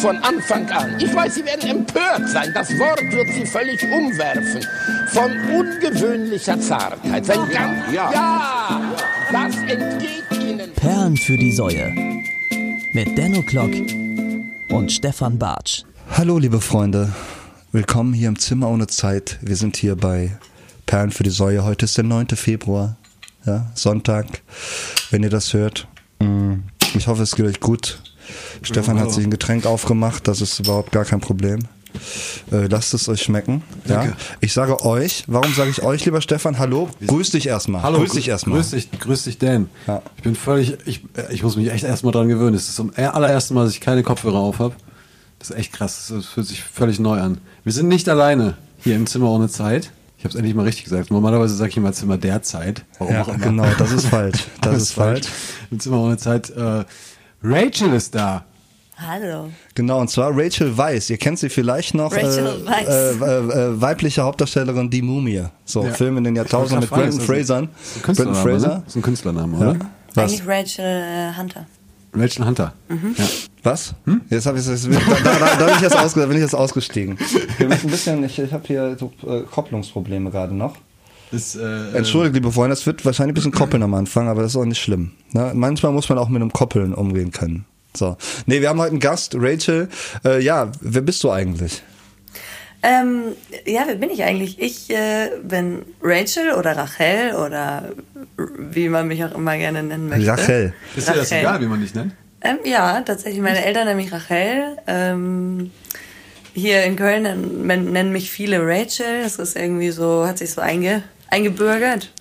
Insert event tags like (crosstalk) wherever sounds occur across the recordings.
von Anfang an. Ich weiß, Sie werden empört sein. Das Wort wird Sie völlig umwerfen. Von ungewöhnlicher Zartheit. Sein ganz, ja, ja, das entgeht Ihnen. Perlen für die Säue. Mit Denno Klock und Stefan Bartsch. Hallo, liebe Freunde. Willkommen hier im Zimmer ohne Zeit. Wir sind hier bei Perlen für die Säue. Heute ist der 9. Februar, ja, Sonntag, wenn ihr das hört. Mm, Ich hoffe, es geht euch gut. Stefan hat sich ein Getränk aufgemacht, das ist überhaupt gar kein Problem. Äh, lasst es euch schmecken. Ja? Danke. Ich sage euch, warum sage ich euch, lieber Stefan? Hallo, grüß dich erstmal. Hallo, grüß dich erstmal. Grüß dich, grüß dich, Dan. Ja. Ich bin völlig, ich, äh, ich muss mich echt erstmal dran gewöhnen. Es ist zum allerersten Mal, dass ich keine Kopfhörer auf habe. Das ist echt krass. Das fühlt sich völlig neu an. Wir sind nicht alleine hier im Zimmer ohne Zeit. Ich habe es endlich mal richtig gesagt. Normalerweise sage ich immer Zimmer der Zeit. Warum Ja, auch immer. genau, das ist falsch. (laughs) Das ist falsch. Im Zimmer ohne Zeit. Äh, Rachel ist da. Hallo. Genau, und zwar Rachel Weisz. Ihr kennt sie vielleicht noch. Rachel äh. Äh, äh, äh, weibliche Hauptdarstellerin Die Mumie. So, Ja. Film in den Jahrtausenden mit Brendan Fraser. das Brendan Künstlername, Fraser. ne? Das ist ein Künstlername, oder? Was? Eigentlich Rachel äh, Hunter. Rachel Hunter. Mhm. Ja. Was? Jetzt habe ich jetzt, da, da, da, bin ich jetzt ausge, bin ich jetzt ausgestiegen. Wir müssen ein bisschen, ich, ich habe hier so äh, Kopplungsprobleme gerade noch. Ist, äh, Entschuldigt, liebe Freunde, das wird wahrscheinlich ein bisschen koppeln am Anfang, aber das ist auch nicht schlimm. Ne? Manchmal muss man auch mit einem Koppeln umgehen können. So. Nee, wir haben heute einen Gast, Rachel. Äh, ja, wer bist du eigentlich? Ähm, ja, wer bin ich eigentlich? Ich äh, bin Rachel oder Rachel oder wie man mich auch immer gerne nennen möchte. Rachel. Ist dir das Rachel. egal, wie man dich nennt? Ähm, ja, tatsächlich. Meine Eltern nennen mich Rachel. Ähm, hier in Köln nennen mich viele Rachel. Das ist irgendwie so, hat sich so einge, eingebürgert.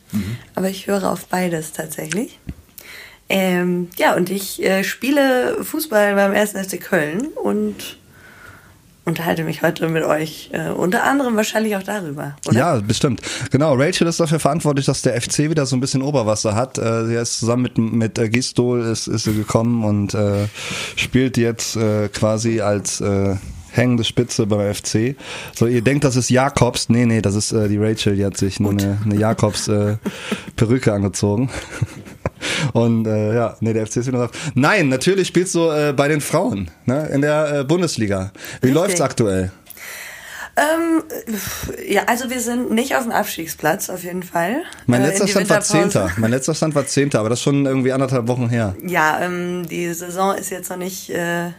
Aber ich höre auf beides tatsächlich. Ähm, ja, und ich äh, spiele Fußball beim 1. FC Köln und unterhalte mich heute mit euch äh, unter anderem wahrscheinlich auch darüber, oder? Ja, bestimmt. Genau, Rachel ist dafür verantwortlich, dass der FC wieder so ein bisschen Oberwasser hat. Äh, sie ist zusammen mit, mit äh, Gistol ist, ist sie gekommen und äh, spielt jetzt äh, quasi als äh, hängende Spitze beim FC. So, ihr denkt, das ist Jakobs. Nee, nee, das ist äh, die Rachel, die hat sich nur eine, eine Jakobs äh, Perücke angezogen. (laughs) Und äh, ja, nee, der FC ist wieder drauf. Nein, natürlich spielst du äh, bei den Frauen ne, in der äh, Bundesliga. Wie Richtig. läuft's aktuell? Ähm, ja, also wir sind nicht auf dem Abstiegsplatz, auf jeden Fall. Mein Äh, letzter Stand war. Zehnter. Mein letzter Stand war Zehnter, aber das ist schon irgendwie anderthalb Wochen her. Ja, ähm, die Saison ist jetzt noch nicht, äh,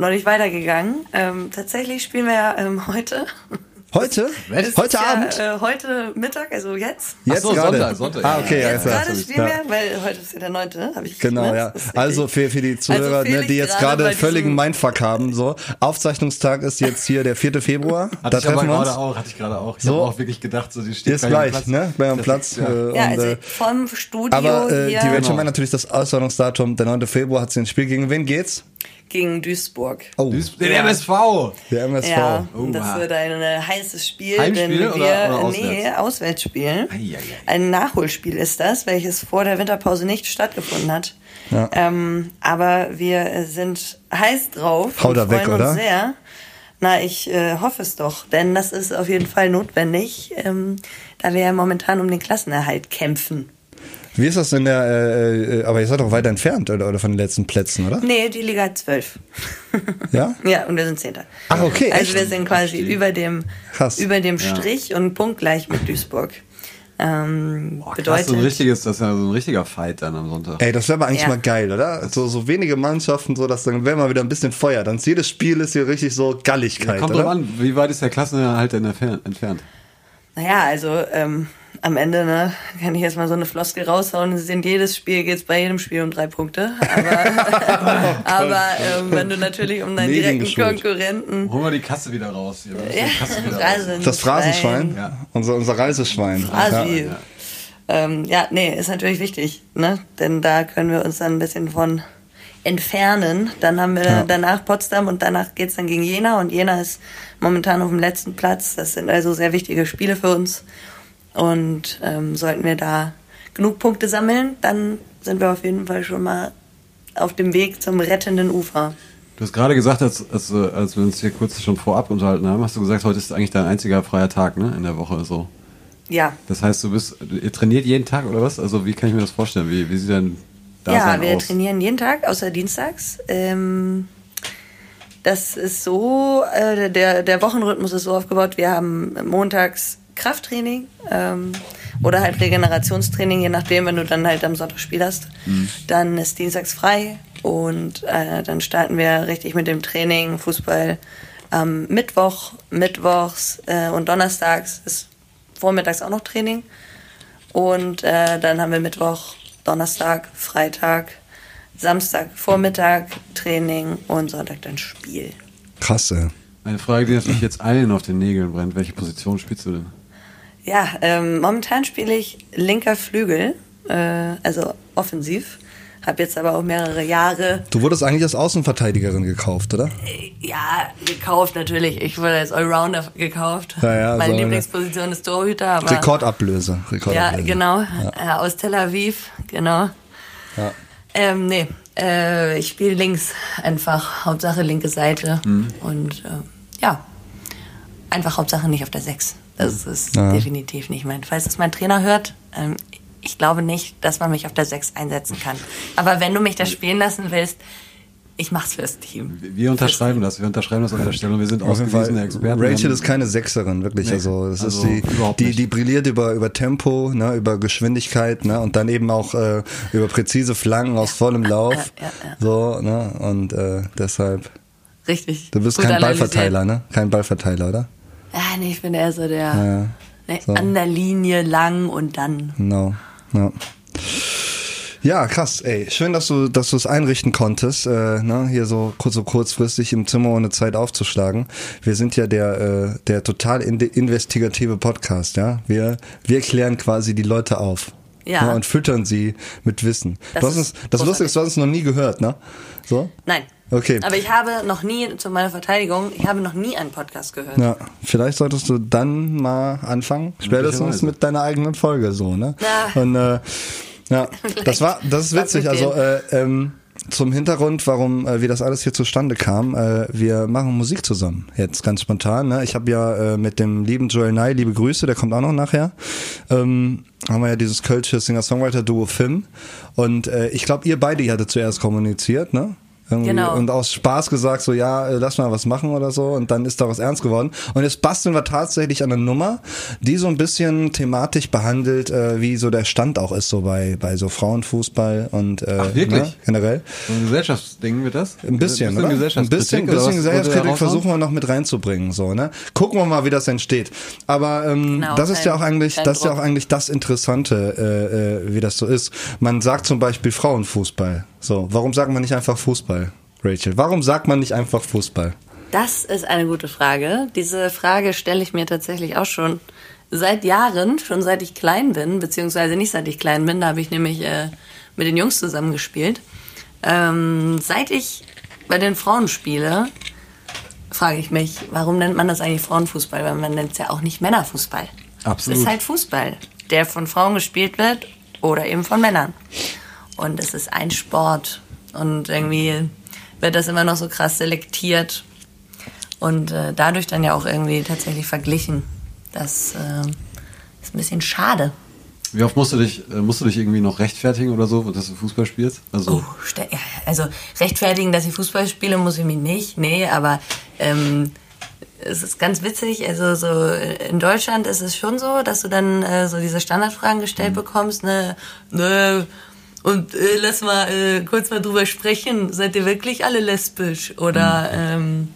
noch nicht weitergegangen. Ähm, tatsächlich spielen wir ja ähm, heute. Heute? (laughs) Es Heute ist Abend? Ja, äh, heute Mittag, also jetzt. Jetzt so, gerade? Sonntag, Sonntag, Ah, ja. okay, ja, jetzt klar. gerade spielen Ja. wir, weil heute ist ja der 9., habe ich Genau, ja. Ist Also für, für die Zuhörer, Also ne, die jetzt gerade völligen Mindfuck haben, so. Aufzeichnungstag ist jetzt hier der 4. Februar. Hatte da ich aber treffen wir uns. gerade auch, hatte ich gerade auch. Ich So. habe auch wirklich gedacht, so die steht Jetzt gleich am gleich, Platz. ne? Bei einem Perfekt, Platz. ja. Äh, Ja, und, also äh, vom Studio aber äh, hier die Rachel Genau. meint natürlich das Auszahlungsdatum, der 9. Februar hat sie ein Spiel gegen wen geht's? Gegen Duisburg. Oh, Duis- Den. MSV. der MSV. Ja, Oha. das wird ein äh, heißes Spiel, Heimspiel denn wir, oder- oder nee, auswärts? Auswärtsspiel. Eieiei. Ein Nachholspiel ist das, welches vor der Winterpause nicht stattgefunden hat. Ja. Ähm, aber wir äh, sind heiß drauf Hau da weg, freuen oder? uns sehr. Na, ich äh, hoffe es doch, denn das ist auf jeden Fall notwendig, ähm, da wir ja momentan um den Klassenerhalt kämpfen. Wie ist das in der, äh, äh, aber ihr seid doch weiter entfernt, oder, oder von den letzten Plätzen, oder? Nee, die Liga hat zwölf. (laughs) Ja? Ja, und wir sind Zehnter. Ach, okay, Also echt? wir sind quasi über dem, Krass. über dem Strich und punktgleich mit Duisburg. Ähm, Boah, krass, bedeutet, so ein richtiges, das ist ja so ein richtiger Fight dann am Sonntag. Ey, das wäre aber eigentlich Ja. mal geil, oder? So, so wenige Mannschaften, so dass dann wäre mal wieder ein bisschen Feuer. Dann ist jedes Spiel ist hier richtig so Galligkeit, Kommt oder? drauf an, wie weit ist der Klassenerhalt denn entfer- entfernt? naja, also ähm, am Ende ne, kann ich jetzt mal so eine Floskel raushauen. Es sind jedes Spiel geht's bei jedem Spiel um drei Punkte. Aber, (laughs) (laughs) aber ähm, wenn du natürlich um deinen direkten Mediengeschult. Konkurrenten Holen wir die Kasse wieder raus. Hier. Ja, die Kasse wieder (laughs) raus. Das Phrasenschwein? Ja. Unser, unser Reiseschwein. Phasi. Ja. Ähm, ja, nee, ist natürlich wichtig, ne? Denn da können wir uns dann ein bisschen von entfernen. Dann haben wir Ja. danach Potsdam und danach geht's dann gegen Jena und Jena ist momentan auf dem letzten Platz. Das sind also sehr wichtige Spiele für uns. Und ähm, sollten wir da genug Punkte sammeln, dann sind wir auf jeden Fall schon mal auf dem Weg zum rettenden Ufer. Du hast gerade gesagt, als, als, als wir uns hier kurz schon vorab unterhalten haben, hast du gesagt, heute ist eigentlich dein einziger freier Tag, ne? In der Woche so. Ja, Das heißt, du bist, ihr trainiert jeden Tag oder was? Also wie kann ich mir das vorstellen? Wie, wie sieht dein ja Dasein wir aus? trainieren jeden Tag, außer dienstags. Ähm, Das ist so, äh, der, der Wochenrhythmus ist so aufgebaut, wir haben montags Krafttraining ähm, oder halt Regenerationstraining, je nachdem, wenn du dann halt am Sonntag Spiel hast. Dann ist dienstags frei und äh, dann starten wir richtig mit dem Training, Fußball am Mittwoch, Mittwochs äh, und Donnerstags ist vormittags auch noch Training. Und äh, dann haben wir Mittwoch, Donnerstag, Freitag, Samstag, Vormittag Training und Sonntag dann Spiel. Krass, ey. Eine Frage, die natürlich jetzt allen auf den Nägeln brennt. Welche Position spielst du denn? Ja, ähm, momentan spiele ich linker Flügel, äh, also offensiv. Habe jetzt aber auch mehrere Jahre, Du wurdest eigentlich als Außenverteidigerin gekauft, oder? äh, ja, gekauft natürlich. Ich wurde als Allrounder gekauft. Ja, ja, Meine so Lieblingsposition ist Torhüter, aber Rekordablöse. ja, Rekordablöse. genau, Äh, aus Tel Aviv, genau. Ja. Ähm, nee, äh, ich spiele links einfach, Hauptsache linke Seite und äh, ja, einfach Hauptsache nicht auf der 6. Das ist Ja. definitiv nicht mein. Falls das mein Trainer hört, ähm, ich glaube nicht, dass man mich auf der 6 einsetzen kann. Aber wenn du mich da spielen lassen willst, ich mach's fürs Team. Wir unterschreiben das. Wir unterschreiben das an der Stelle. und Wir sind Auf jeden Fall. ausgewiesene Experten. Rachel ist keine Sechserin, wirklich. Nee, also das also ist die, die, die brilliert über, über Tempo, ne, über Geschwindigkeit, ne, und dann eben auch äh, über präzise Flanken aus vollem Lauf. ja, ja, ja. So, ne, und äh, deshalb. Richtig. Du bist kein. Ballverteiler, ne? Kein Ballverteiler, oder? Ja, nee, ich bin eher so der Ja, ne, so. an der Linie lang und dann. Genau. Ja. Ja, krass, ey. Schön, dass du, dass du es einrichten konntest, äh, ne, hier so, so kurzfristig im Zimmer ohne Zeit aufzuschlagen. Wir sind ja der, äh, der total in investigative Podcast, ja. Wir, wir klären quasi die Leute auf. Ja. Ne, und füttern sie mit Wissen. Das du hast ist uns, das Lustige ist, du hast es noch nie gehört, ne? So? Nein. Okay. Aber ich habe noch nie, zu meiner Verteidigung, ich habe noch nie einen Podcast gehört. Ja, vielleicht solltest du dann mal anfangen, spätestens mit deiner eigenen Folge so, ne? Ja. Und äh, ja, (laughs) das war, das ist witzig. Also äh, ähm, zum Hintergrund, warum äh, wie das alles hier zustande kam. Äh, wir machen Musik zusammen jetzt ganz spontan. Ne? Ich habe ja äh, mit dem lieben Joel Nye, liebe Grüße, der kommt auch noch nachher. Ähm, haben wir ja dieses kölsche Singer-Songwriter-Duo Film. Und äh, ich glaube, ihr beide ihr hattet zuerst kommuniziert, ne? Irgendwie Genau. Und aus Spaß gesagt, so ja, äh, lass mal was machen oder so. Und dann ist daraus ernst geworden. Und jetzt basteln wir tatsächlich an einer Nummer, die so ein bisschen thematisch behandelt, äh, wie so der Stand auch ist, so bei, bei so Frauenfußball und äh, Ach, wirklich? Ne, generell. So ein Gesellschaftsding wird das? Ein bisschen, oder? Ein bisschen, ein bisschen Gesellschaftskritik versuchen wir noch mit reinzubringen, so, ne? Gucken wir mal, wie das entsteht. Aber ähm, Genau, das ist ja auch eigentlich, das ist ja auch eigentlich das Interessante, äh, äh, wie das so ist. Man sagt zum Beispiel Frauenfußball. So, warum sagt man nicht einfach Fußball, Rachel? Warum sagt man nicht einfach Fußball? Das ist eine gute Frage. Diese Frage stelle ich mir tatsächlich auch schon seit Jahren, schon seit ich klein bin, beziehungsweise nicht seit ich klein bin, da habe ich nämlich äh, mit den Jungs zusammen gespielt. Ähm, seit ich bei den Frauen spiele, frage ich mich, warum nennt man das eigentlich Frauenfußball? Weil man nennt es ja auch nicht Männerfußball. Absolut. Es ist halt Fußball, der von Frauen gespielt wird oder eben von Männern. Und es ist ein Sport. Und irgendwie wird das immer noch so krass selektiert und äh, dadurch dann ja auch irgendwie tatsächlich verglichen. Das äh, ist ein bisschen schade. Wie oft musst du dich, äh, musst du dich irgendwie noch rechtfertigen oder so, dass du Fußball spielst? Also, Oh, also rechtfertigen, dass ich Fußball spiele, muss ich mich nicht. Nee, aber ähm, es ist ganz witzig. Also so in Deutschland ist es schon so, dass du dann äh, so diese Standardfragen gestellt bekommst. Ne, ne und äh, lass mal äh, kurz mal drüber sprechen. Seid ihr wirklich alle lesbisch? Oder ähm,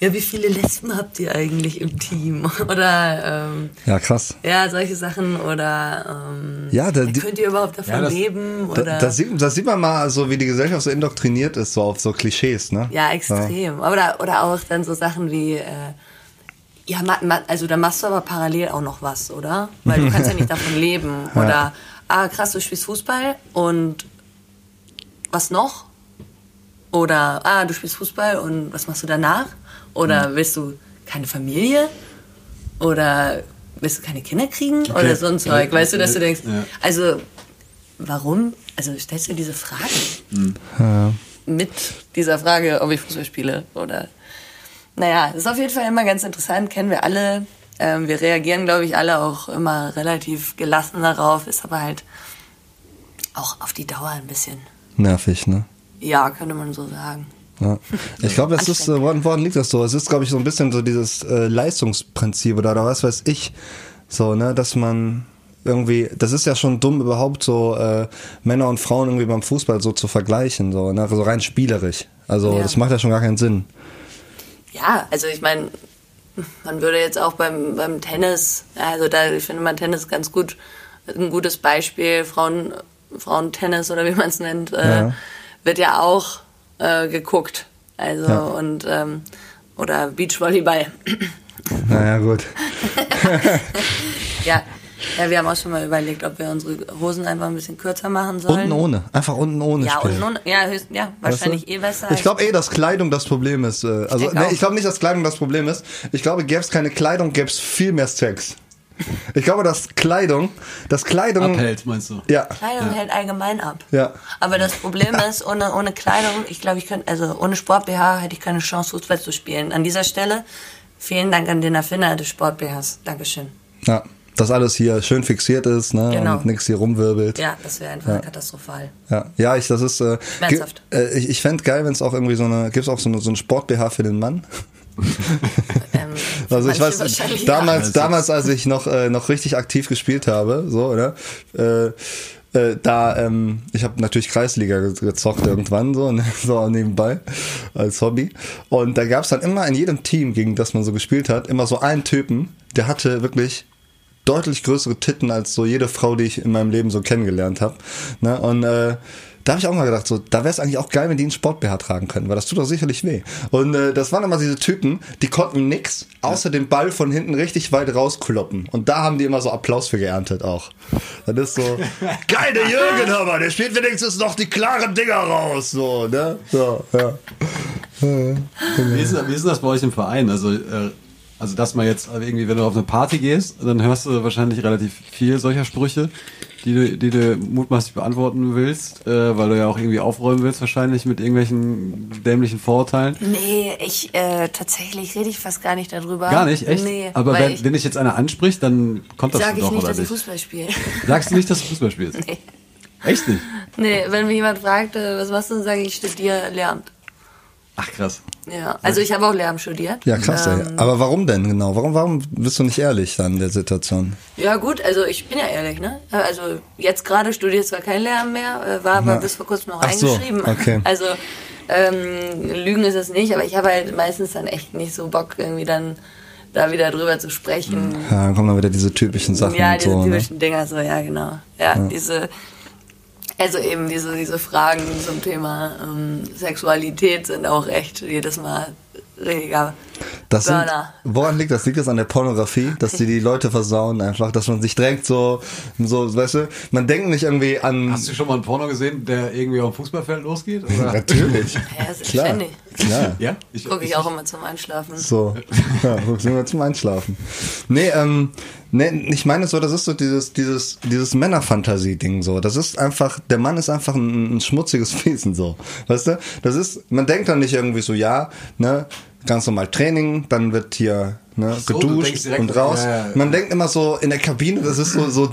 ja, wie viele Lesben habt ihr eigentlich im Team? (laughs) Oder ähm, Ja, krass. ja, solche Sachen. Oder ähm, Ja, da- ja, könnt ihr überhaupt davon Ja, das- leben? Oder Da, das, sieht, das sieht man mal so, wie die Gesellschaft so indoktriniert ist, so auf so Klischees, ne? Ja, extrem. Oder, oder auch dann so Sachen wie, äh, ja, also da machst du aber parallel auch noch was, oder? Weil du kannst ja nicht (laughs) davon leben. Oder, ah, krass, du spielst Fußball und was noch? Oder, ah, du spielst Fußball und was machst du danach? Oder willst du keine Familie? Oder willst du keine Kinder kriegen? Oder so ein Zeug. Weißt du, dass du denkst, Ja. also, warum? Also stellst du dir diese Frage? mit dieser Frage, ob ich Fußball spiele oder. Naja, ist auf jeden Fall immer ganz interessant, kennen wir alle. Ähm, wir reagieren, glaube ich, alle auch immer relativ gelassen darauf, ist aber halt auch auf die Dauer ein bisschen, Nervig, ne? ja, könnte man so sagen. Ja. Ich glaube, das ist, äh, woran, woran liegt das so? Es ist, glaube ich, so ein bisschen so dieses äh, Leistungsprinzip oder, oder was weiß ich. So, ne, dass man irgendwie, das ist ja schon dumm überhaupt so äh, Männer und Frauen irgendwie beim Fußball so zu vergleichen, so, ne, so rein spielerisch. Also Ja. das macht ja schon gar keinen Sinn. Ja, also ich meine, man würde jetzt auch beim, beim Tennis, also da, ich finde man Tennis ganz gut, ein gutes Beispiel, Frauen, Frauentennis oder wie man es nennt, äh, Ja. wird ja auch äh, geguckt. Also Ja. und ähm, oder Beachvolleyball. Naja, gut. (laughs) ja. Ja, wir haben auch schon mal überlegt, ob wir unsere Hosen einfach ein bisschen kürzer machen sollen. Unten ohne. Einfach unten ohne Ja, spielen. und nun, ja, höchst, ja, wahrscheinlich Weißt du? eh besser. Ich glaube eh, dass Kleidung das Problem ist. äh, Also, denke nee, ich glaube nicht, dass Kleidung das Problem ist. Ich glaube, gäbe es keine Kleidung, gäbe es viel mehr Sex. Ich glaube, dass Kleidung, dass Kleidung, Abhält, meinst du? ja, Kleidung hält allgemein ab. Ja. Aber das Problem (laughs) ist, ohne, ohne Kleidung, ich glaube, ich könnte, also ohne Sport-BH hätte ich keine Chance, Fußball zu spielen. An dieser Stelle, vielen Dank an den Erfinder des Sport-BHs. Dankeschön. ja, dass alles hier schön fixiert ist, ne, Genau. und nichts hier rumwirbelt. Ja, das wäre einfach katastrophal. Ja, ja, ich, das ist, äh, äh, ich, ich fände geil, wenn es auch irgendwie so eine, gibt's auch so eine, so ein Sport-BH für den Mann? (laughs) Ähm, Also ich weiß, damals, Ja. damals, als ich noch äh, noch richtig aktiv gespielt habe, so oder, äh, äh, da ähm, ich habe natürlich Kreisliga ge- gezockt irgendwann so, ne, (laughs) so nebenbei als Hobby und da gab es dann immer in jedem Team, gegen das man so gespielt hat, immer so einen Typen, der hatte wirklich deutlich größere Titten als so jede Frau, die ich in meinem Leben so kennengelernt habe. Ne? Und äh, da habe ich auch mal gedacht, so, da wäre es eigentlich auch geil, wenn die einen Sport-BH tragen können, weil das tut doch sicherlich weh. Und äh, das waren immer diese Typen, die konnten nix, außer den Ball von hinten richtig weit rauskloppen. Und da haben die immer so Applaus für geerntet auch. Das ist so, (laughs) geil, der Jürgen, hör mal, der spielt wenigstens noch die klaren Dinger raus. So, ne? So, ja. Wie ist, wie ist das bei euch im Verein? Also, äh, also dass man jetzt irgendwie, wenn du auf eine Party gehst, dann hörst du wahrscheinlich relativ viel solcher Sprüche, die du, die du mutmaßlich beantworten willst, äh, weil du ja auch irgendwie aufräumen willst wahrscheinlich mit irgendwelchen dämlichen Vorurteilen. Nee, ich, äh, tatsächlich rede ich fast gar nicht darüber. Gar nicht, echt? Nee, Aber wenn, ich, wenn dich jetzt einer anspricht, dann kommt das sag ich doch, nicht, oder dass ich nicht? Fußball spiele. (laughs) Sagst du nicht, dass du Fußball spielst? Nee. Echt nicht? Nee, wenn mich jemand fragt, äh, was machst du, sage ich, ich studiere Lehramt. Ach krass. Ja, also ich habe auch Lehramt studiert. Ja, krass. Ähm, Aber warum denn genau? Warum, warum bist du nicht ehrlich dann in der Situation? Ja gut, also ich bin ja ehrlich, ne? Also jetzt gerade studiere ich zwar kein Lehramt mehr, äh, war aber Ja. bis vor kurzem noch Ach so, eingeschrieben. okay. Also ähm, Lügen ist es nicht, aber ich habe halt meistens dann echt nicht so Bock, irgendwie dann da wieder drüber zu sprechen. Ja, dann kommen dann wieder diese typischen Sachen Ja, und diese so. Ne? typischen Dinger, so, ja, genau. Ja, diese, also eben diese, diese Fragen zum Thema ähm, Sexualität sind auch echt jedes Mal richtiger Das sind, woran liegt das? Liegt das an der Pornografie, dass die die Leute versauen einfach, dass man sich drängt so, so, weißt du, man denkt nicht irgendwie an. Hast du schon mal ein Porno gesehen, der irgendwie auf dem Fußballfeld losgeht? Oder? (laughs) Natürlich. Ja, das ist Klar. ständig. Klar. Ja? Gucke ich auch immer zum Einschlafen. So, ja, wir zum Einschlafen. Nee, ähm, nee, ich meine so, das ist so dieses, dieses, dieses Männerfantasie-Ding so. Das ist einfach, der Mann ist einfach ein, ein schmutziges (laughs) Wesen so. Weißt du? Das ist, man denkt dann nicht irgendwie so, ja, ne, ganz normal Training, dann wird hier, ne, so, geduscht und raus. Ja, ja, ja. Man denkt immer so, in der Kabine, das ist so, so,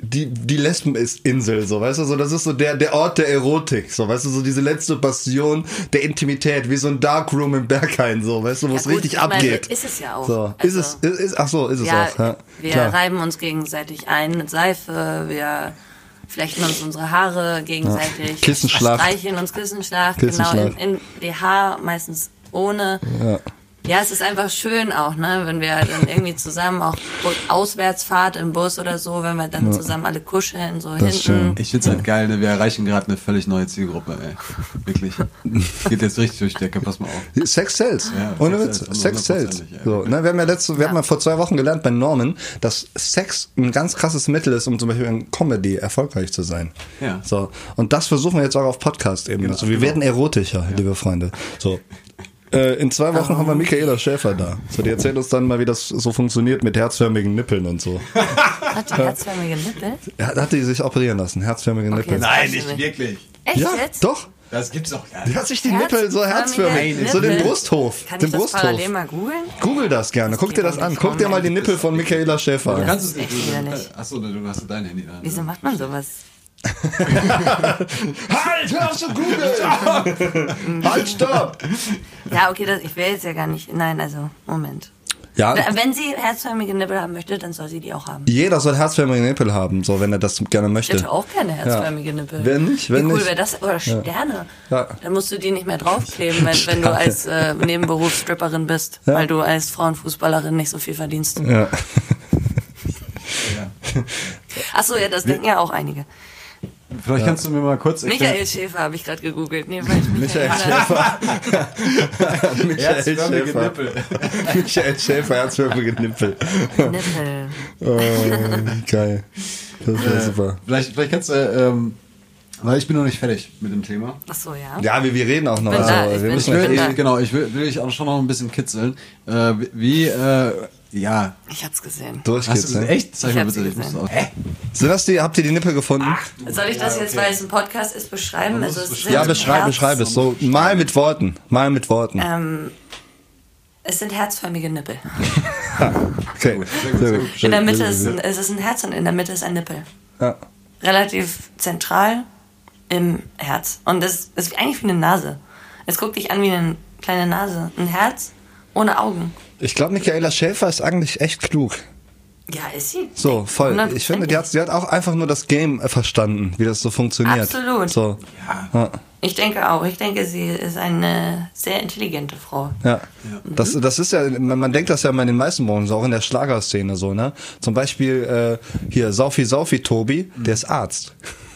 die, die Lesbeninsel, so, weißt du, so, das ist so der, der Ort der Erotik, so, weißt du, so diese letzte Passion der Intimität, wie so ein Darkroom im Berghain, so, weißt du, wo Ja es gut, richtig ich meine, abgeht. ist es ja auch. So, Also- ist es, ist, ist, ach so, ist es Ja, auch, ja. wir Klar. reiben uns gegenseitig ein mit Seife, wir flechten uns unsere Haare gegenseitig, Kissenschlacht. streichen uns Kissenschlacht, Kissenschlacht. genau, in, in BH, meistens ohne. Ja. Ja, es ist einfach schön auch, ne, wenn wir dann irgendwie zusammen auch Auswärtsfahrt im Bus oder so, wenn wir dann zusammen alle kuscheln, so ist hinten. schön. Ich find's halt geil, ne? wir erreichen gerade eine völlig neue Zielgruppe, ey. Wirklich. Geht jetzt richtig durch die Decke, pass mal auf. Sex sells. Ja, Ohne Witz. Sex sells. ja. So, ne, wir haben ja letzte, wir Ja. haben ja vor zwei Wochen gelernt bei Norman, dass Sex ein ganz krasses Mittel ist, um zum Beispiel in Comedy erfolgreich zu sein. Ja. So. Und das versuchen wir jetzt auch auf Podcast eben. Genau, also wir genau. werden erotischer, liebe Freunde. So. Äh, in zwei Wochen haben wir Michaela Schäfer da. So, die erzählt uns dann mal, wie das so funktioniert mit herzförmigen Nippeln und so. (laughs) Hat die herzförmige Nippel? Ja, da hat die sich operieren lassen, herzförmige Okay, Nippel. das Nein, nicht wirklich. Echt Ja, jetzt? doch. Das gibt's doch gar Die nicht. hat sich die Nippel so herzförmig, so den Nippel. Brusthof, Kann den ich das Brusthof. parallel mal googeln? Google das gerne, guck dir das an. Guck dir mal die Nippel von Michaela Schäfer Du an. kannst es nicht. Du, widerlich. achso, du hast dein Handy da. Wieso macht man sowas? Halt, hör auf zu googeln! (laughs) halt, stopp! Ja, okay, das, ich will jetzt ja gar nicht. Nein, also, Moment. Ja, Wenn sie herzförmige Nippel haben möchte, dann soll sie die auch haben. jeder soll herzförmige Nippel haben, so wenn er das gerne Ich möchte. hätte auch gerne herzförmige Nippel. Wenn nicht, wenn Wie cool wäre das? Oder Sterne. Ja. Dann musst du die nicht mehr draufkleben, wenn, wenn du als äh, Nebenberufsstripperin bist, Ja. weil du als Frauenfußballerin nicht so viel verdienst. Ja. Ach so, ja, das denken ja auch einige. Vielleicht kannst du mir mal kurz erklären. Michael Schäfer habe ich gerade gegoogelt. Nee, weil Michael (laughs) (laughs) Michael Schäfer. Michael Schäfer. Nippel. Michael Schäfer, herzförmige Nippel. Nippel. Oh, geil. Das Äh, wäre super. Vielleicht, vielleicht kannst du, ähm, weil ich bin noch nicht fertig mit dem Thema. Ach so, ja. Ja, wir, wir reden auch noch. Bin da, also, ich wir bin- müssen Ich will, da. ich, genau, ich will, will ich auch schon noch ein bisschen kitzeln. Äh, wie, äh, ja. Ich hab's gesehen. Hast du durchkitzeln. das echt? Zeig Ich mal hab bitte. Ich muss gesehen. aus. Hä? Sind das die, habt ihr die Nippel gefunden? Soll ich das jetzt, weil es ein Podcast ist, beschreiben? Also es es beschreiben. ja, sind beschreib, es. So, mal mit Worten. Mal mit Worten. Ähm, es sind herzförmige Nippel. (laughs) Okay. Sehr gut. In der Mitte ist ein, es ist ein Herz und in der Mitte ist ein Nippel. Ja. Relativ zentral im Herz. Und es ist eigentlich wie eine Nase. Es guckt dich an wie eine kleine Nase. Ein Herz ohne Augen. Ich glaube, Michaela Schäfer ist eigentlich echt klug. Ja, ist sie. So, voll. Ich 100%. finde, die hat, die hat auch einfach nur das Game verstanden, wie das so funktioniert. Absolut. So. Ja. Ich denke auch. Ich denke, sie ist eine sehr intelligente Frau. Ja. Das, das ist ja, man, man denkt das ja immer in den meisten Branchen, auch in der Schlagerszene so, ne? Zum Beispiel äh, hier Saufi Saufi Tobi, der ist Arzt.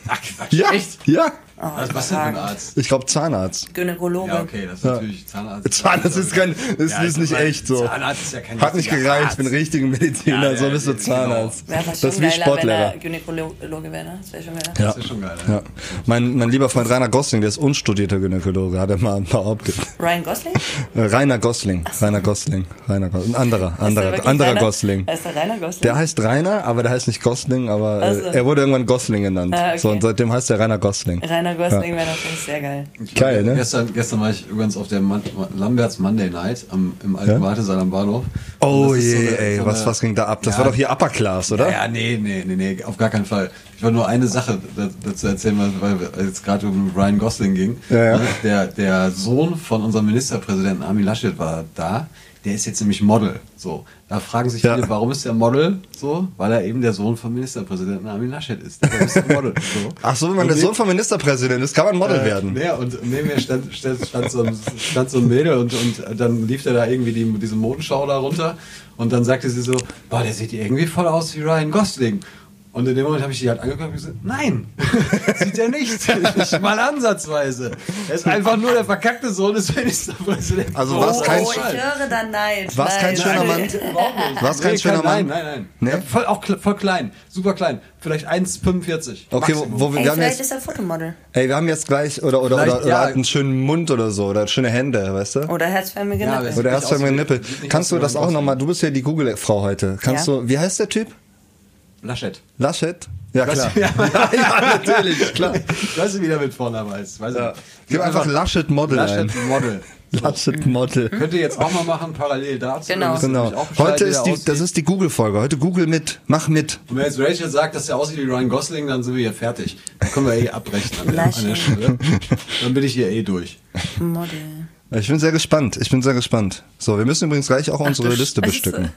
Ach, Quatsch. Ja. Echt? Ja. Also, was ist denn für ein Arzt? Ich glaube Zahnarzt. Gynäkologe. Ja, okay, das ist natürlich Zahnarzt. Zahnarzt ist kein, ist, Ja, ist ich nicht echt so. Zahnarzt ist ja kein Hat nicht gereicht, ich bin richtiger Mediziner, Ja, so bist du genau. Zahnarzt. Wäre Das ist wie geiler, wenn Sportlehrer. er Gynäkologe wäre. ne? Das wäre schon geiler. Ja. Das ist schon geil. Ja. Mein, mein lieber Freund Rainer Gosling, der ist unstudierter Gynäkologe, hat er mal behauptet. Ryan Gosling? Äh, Rainer Gosling, Rainer Gosling, Rainer Gosling, ein anderer, anderer, anderer Rainer? Gosling. Ist der Rainer Gosling? Der heißt Rainer, aber der heißt nicht Gosling, aber so. äh, er wurde irgendwann Gosling genannt. Ah, okay. So, und seitdem heißt er Rainer Gosling. Rainer Gosling wäre natürlich sehr geil. Geil, ne? Gestern, gestern war ich übrigens auf der Man Lamberts Monday Night am, im alten Ja? Wartesaal am Bahnhof. Oh je, so eine- ey, so was, eine- was ging da ab? Das Ja. war doch hier Upper Class, oder? Ja, ja, nee, nee, nee, nee, auf gar keinen Fall. Ich wollte nur eine Sache da- dazu erzählen, weil, es gerade um Ryan Gosling ging. Ja, ja. Der, der Sohn von unserem Ministerpräsidenten Armin Laschet war da. Der ist jetzt nämlich Model. So, da fragen sich Ja. viele, warum ist er Model? So, weil er eben der Sohn vom Ministerpräsidenten Armin Laschet ist. Der ist Model. So. Ach so, wenn man Und der Sohn vom Ministerpräsident ist, kann man Model werden. ja, und neben mir stand, stand, stand, so, ein, stand so ein Mädel und, und dann lief der da irgendwie die, diese Modenschau da runter und dann sagte sie so, boah, der sieht irgendwie voll aus wie Ryan Gosling. Und in dem Moment habe ich die halt angeguckt und gesagt, nein, (laughs) sieht er nicht. Nicht mal ansatzweise. Er ist einfach nur der verkackte Sohn des Ministerpräsidenten. Also war's oh, kein- oh, ich höre dann Neid. War's kein Nein. schöner Mann? Was kein Nee, schöner nein, Mann? nein, nein. Nee? Ja, voll, auch voll klein, super klein. Vielleicht 1,45. Okay, wo, Maximum. wo wir, Ey, wir haben vielleicht jetzt, ist er Fotomodel. ey, wir haben jetzt gleich, oder, oder, Vielleicht, oder, oder ja. hat einen schönen Mund oder so, oder schöne Hände, weißt du? Oder herzförmige Ja, Nippel. Oder wie- Nippel. Kannst du das auch nochmal, du bist ja die Google-Frau heute. Kannst Ja. du, wie heißt der Typ? Laschet. Laschet? Ja, klar. (laughs) Ja, ja, natürlich, klar. Ich weiß nicht, wie der mit Vornamen heißt. Weiß ich Ja. Gib einfach Laschet Model Laschet ein. Model. (laughs) Laschet Model. Könnt ihr jetzt auch mal machen, parallel dazu. Genau. Genau. Heute ist die, aussieht. das ist die Google-Folge. Heute Google mit. Mach mit. Und wenn jetzt Rachel sagt, dass er aussieht wie Ryan Gosling, dann sind wir hier fertig. Dann können wir eh abbrechen an der, an der. Stelle. Dann bin ich hier eh durch. Model. Ich bin sehr gespannt. Ich bin sehr gespannt. So, wir müssen übrigens gleich auch unsere du Liste bestücken.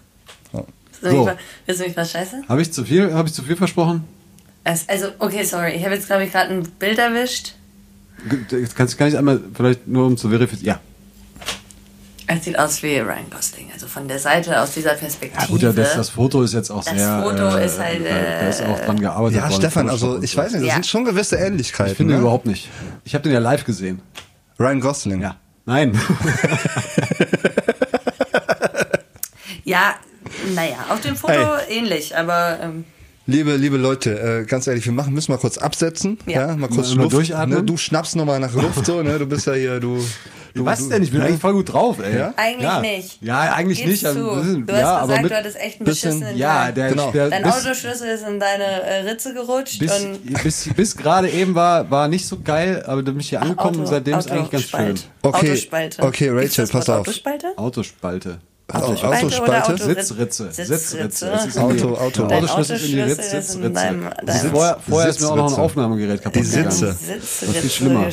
Willst du So. mich was- willst du mich was scheiße? Habe ich zu viel, habe ich zu viel versprochen? Also, okay, sorry. Ich habe jetzt, glaube ich, gerade ein Bild erwischt. Jetzt kannst, kann ich einmal, vielleicht nur um zu verifizieren. Ja. Es sieht aus wie Ryan Gosling. Also von der Seite, aus dieser Perspektive. Ja gut, ja, das, das Foto ist jetzt auch Das sehr. Foto ist halt, Da, da ist auch dran gearbeitet Ja, worden. Stefan, also ich so. weiß nicht, das Ja. sind schon gewisse Ähnlichkeiten. Ich finde ne? überhaupt nicht. Ich habe den ja live gesehen. Ryan Gosling. Ja. Nein. (laughs) (laughs) Ja, naja, auf dem Foto Hey. ähnlich, aber ähm, Liebe, liebe Leute, äh, ganz ehrlich, wir machen, müssen mal kurz absetzen. Ja, Ja. mal kurz Mal- mal Luft. durchatmen. Ne? Du schnappst nochmal nach Luft so, ne? Du bist ja hier, du. du Was du, denn? Ich bin ne? eigentlich voll gut drauf, ey. Ja? eigentlich ja. nicht. Ja, eigentlich Gib's nicht. also, Du hast ja, aber gesagt, mit, du hattest echt einen bisschen- beschissenen ja, der, Genau. der Dein bis, Autoschlüssel ist in deine äh, Ritze gerutscht bis, und bis, bis gerade eben war, war nicht so geil, aber du bist hier angekommen und seitdem ist eigentlich ganz schön. Autospalt. Okay, Autospalte. okay, Rachel, pass auf. Autospalte? Autospalte. Autospalte Autospalte? oder Auto Sitzritze. Sitzritze. Ist Auto- Auto- Dein Autoschlüssel in die Ritz- Sitzritze. Vorher, vorher ist mir auch noch ein Sitzritze. Aufnahmegerät kaputt Die. Sitze. Sitzritze. Das ist viel schlimmer.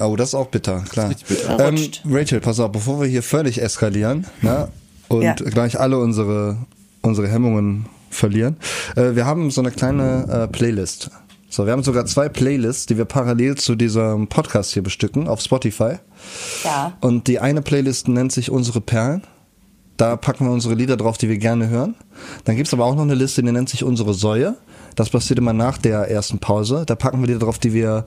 Oh, das ist auch bitter, klar. bitter. Ähm. Rachel, pass auf, bevor wir hier völlig eskalieren ne, und Ja. gleich alle unsere, unsere Hemmungen verlieren, äh, wir haben so eine kleine äh, Playlist. So, wir haben sogar zwei Playlists, die wir parallel zu diesem Podcast hier bestücken auf Spotify. Ja. Und die eine Playlist nennt sich Unsere Perlen. Da packen wir unsere Lieder drauf, die wir gerne hören. Dann gibt's aber auch noch eine Liste, die nennt sich Unsere Säue. Das passiert immer nach der ersten Pause. Da packen wir Lieder drauf, die wir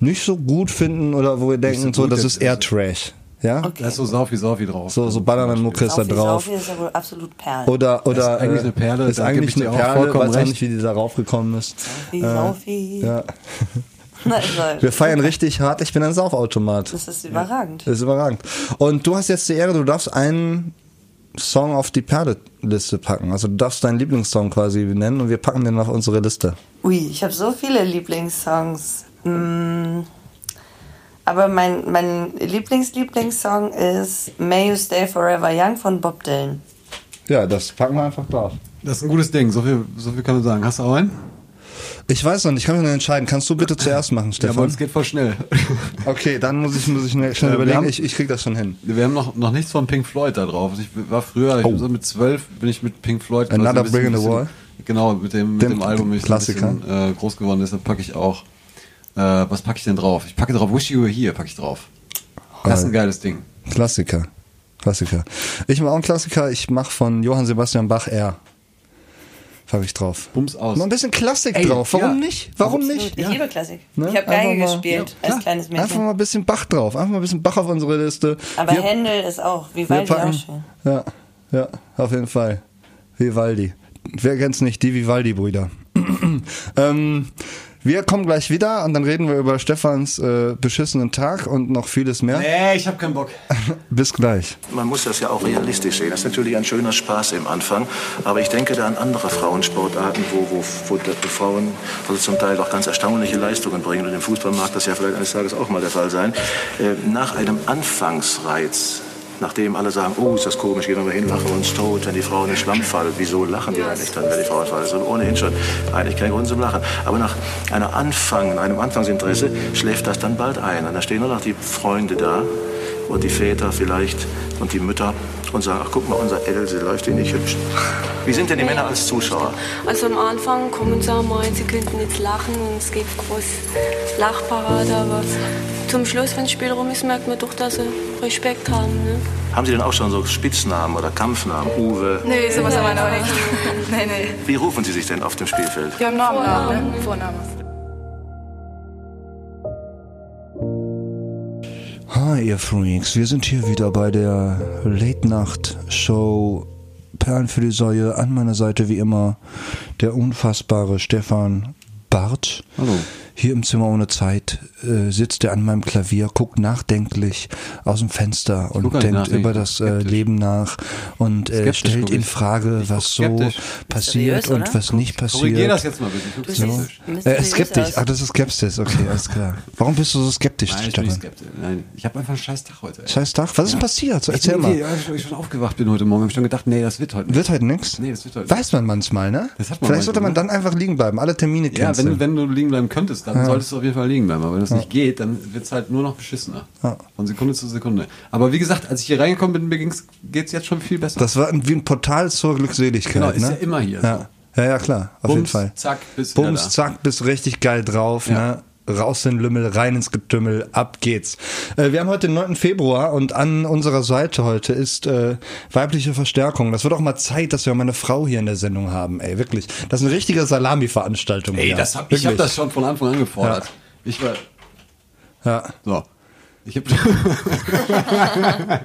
nicht so gut finden oder wo wir denken, so, gut das ist eher Trash. Ja? Da ist so Saufi Saufi drauf. So, so Bananen-Mucke ist da drauf. Saufi ist ja wohl absolut Perl. Oder, oder, ist eigentlich äh, eine Perle, Ist eigentlich eine Perle, weiß auch nicht, wie die da raufgekommen ist. Saufi, Saufi. Ja. (laughs) Na, also, Wir feiern richtig hart. Ich bin ein Saufautomat. das ist überragend. Das ist überragend. Und du hast jetzt die Ehre, du darfst einen Song auf die Perle-Liste packen. Also du darfst deinen Lieblingssong quasi nennen und wir packen den auf unsere Liste. Ui, ich habe so viele Lieblingssongs. Mm, Aber mein, mein Lieblings-Lieblingssong ist May You Stay Forever Young von Bob Dylan. Ja, das packen wir einfach drauf. Das ist ein gutes Ding, so viel, so viel kann man sagen. Hast du auch einen? Ich weiß noch nicht, ich kann mich noch entscheiden. Kannst du bitte zuerst machen, Ja, aber Stefan? es geht voll schnell. (laughs) okay, dann muss ich, muss ich schnell, schnell Äh, überlegen. haben- Ich, ich krieg das schon hin. Wir haben noch, noch nichts von Pink Floyd da drauf. Ich war früher, ich Oh. so mit zwölf bin ich mit Pink Floyd Another bisschen- Brick in the bisschen- Wall? Genau, mit dem, mit Dem dem Album bin ich Klassiker. ein bisschen äh, groß geworden, deshalb packe ich auch. Äh, was packe ich denn drauf? Ich packe drauf Wish You Were Here, packe ich drauf. Das ist ein geiles Ding. Klassiker. Klassiker. Ich mache auch einen Klassiker. Ich mache von Johann Sebastian Bach R. Pack ich drauf. Bums aus. Noch ein bisschen Klassik Ey, drauf. Warum ja. nicht? Warum Absolut. nicht? Ich liebe Klassik. Ne? Ich habe Geige Einfach mal- gespielt Ja, als kleines Einfach Mädchen. mal ein bisschen Bach drauf. Einfach mal ein bisschen Bach auf unsere Liste. Aber wir, Händel ist auch, Vivaldi auch packen, schön. ja, ja, auf jeden Fall. Vivaldi. Wer kennt's nicht? Die Vivaldi-Brüder. (clears throat) ähm, wir kommen gleich wieder und dann reden wir über Stefans äh, beschissenen Tag und noch vieles mehr. Nee, ich hab keinen Bock. (laughs) Bis gleich. Man muss das ja auch realistisch sehen. Das ist natürlich ein schöner Spaß im Anfang, aber ich denke da an andere Frauensportarten, wo, wo, wo die Frauen also zum Teil auch ganz erstaunliche Leistungen bringen. Und im Fußball mag das ja vielleicht eines Tages auch mal der Fall sein. Äh, nach einem Anfangsreiz, nachdem alle sagen, oh, ist das komisch, gehen wir mal hin, lachen wir uns tot, wenn die Frau in den Schlamm fallen. Wieso lachen die eigentlich dann, wenn die Frau fallen? Das ist ohnehin schon eigentlich kein Grund zum Lachen. Aber nach einer Anfang, einem Anfangsinteresse schläft das dann bald ein. Und da stehen nur noch die Freunde da und die Väter vielleicht und die Mütter und sagen, ach guck mal, unser Else läuft die nicht hübsch. Wie sind denn die Männer als Zuschauer? Also am Anfang kommen sie einmal, sie könnten jetzt lachen und es gibt groß Lachparade, aber zum Schluss, wenn das Spiel rum ist, merkt man doch, dass sie Respekt haben. Ne? Haben Sie denn auch schon so Spitznamen oder Kampfnamen? Uwe? Nee, sowas haben wir noch nicht. nee, nee. Wie rufen Sie sich denn auf dem Spielfeld? Wir haben Namen, ne? Vornamen. Hi, ihr Freaks. Wir sind hier wieder bei der Late-Nacht-Show Perlen für die Säue. An meiner Seite wie immer der unfassbare Stefan Bartsch. Hallo. Hier im Zimmer ohne Zeit äh, sitzt er an meinem Klavier, guckt nachdenklich aus dem Fenster und gar nicht denkt über ich das äh, skeptisch. Leben nach und äh, Skeptisch stellt in ich. Frage, Ich was so skeptisch. passiert Mysteriös, und was nicht Korrigier das passiert. jetzt mal bitte. Ich skeptisch. siehst Äh, skeptisch. aus. Ach, das ist Skepsis. Okay, (laughs) alles klar. Warum bist du so skeptisch, Nein, ich bin nicht skeptisch. Nein, ich habe einfach einen scheiß Tag heute. ey. Scheiß Tag. Was ist denn passiert? So, Ich erzähl bin mal. irgendwie- Als ich schon aufgewacht bin heute Morgen, habe ich schon gedacht, nee, das wird heute nicht. Wird heute nichts? Nee, das wird heute Weiß man manchmal, ne? Das hat man Vielleicht sollte man dann einfach liegen bleiben. Alle Termine Ja, canceln. wenn, wenn du liegen bleiben könntest, dann solltest du auf jeden Fall liegen bleiben. Aber wenn das nicht geht, dann wird's halt nur noch beschissener. Ja. Von Sekunde zu Sekunde. Aber wie gesagt, als ich hier reingekommen bin, mir ging's, geht's jetzt schon viel besser. das war wie ein Portal zur Glückseligkeit. Genau, ist ne? ja immer hier Ja, ja, ja klar. Auf jeden Bums, Fall. zack, bist wieder Bums, zack, bist richtig geil drauf. Ja. Ne? Raus in den Lümmel, rein ins Getümmel, ab geht's. Äh, wir haben heute den 9. Februar und an unserer Seite heute ist äh, weibliche Verstärkung. Das wird auch mal Zeit, dass wir mal eine Frau hier in der Sendung haben. Ey, wirklich. Das ist eine richtige Salami-Veranstaltung. Ey, hier. das hab, ich habe das schon von Anfang an gefordert. Ja. Ich war. Ja. So. Ich habe (laughs) (laughs)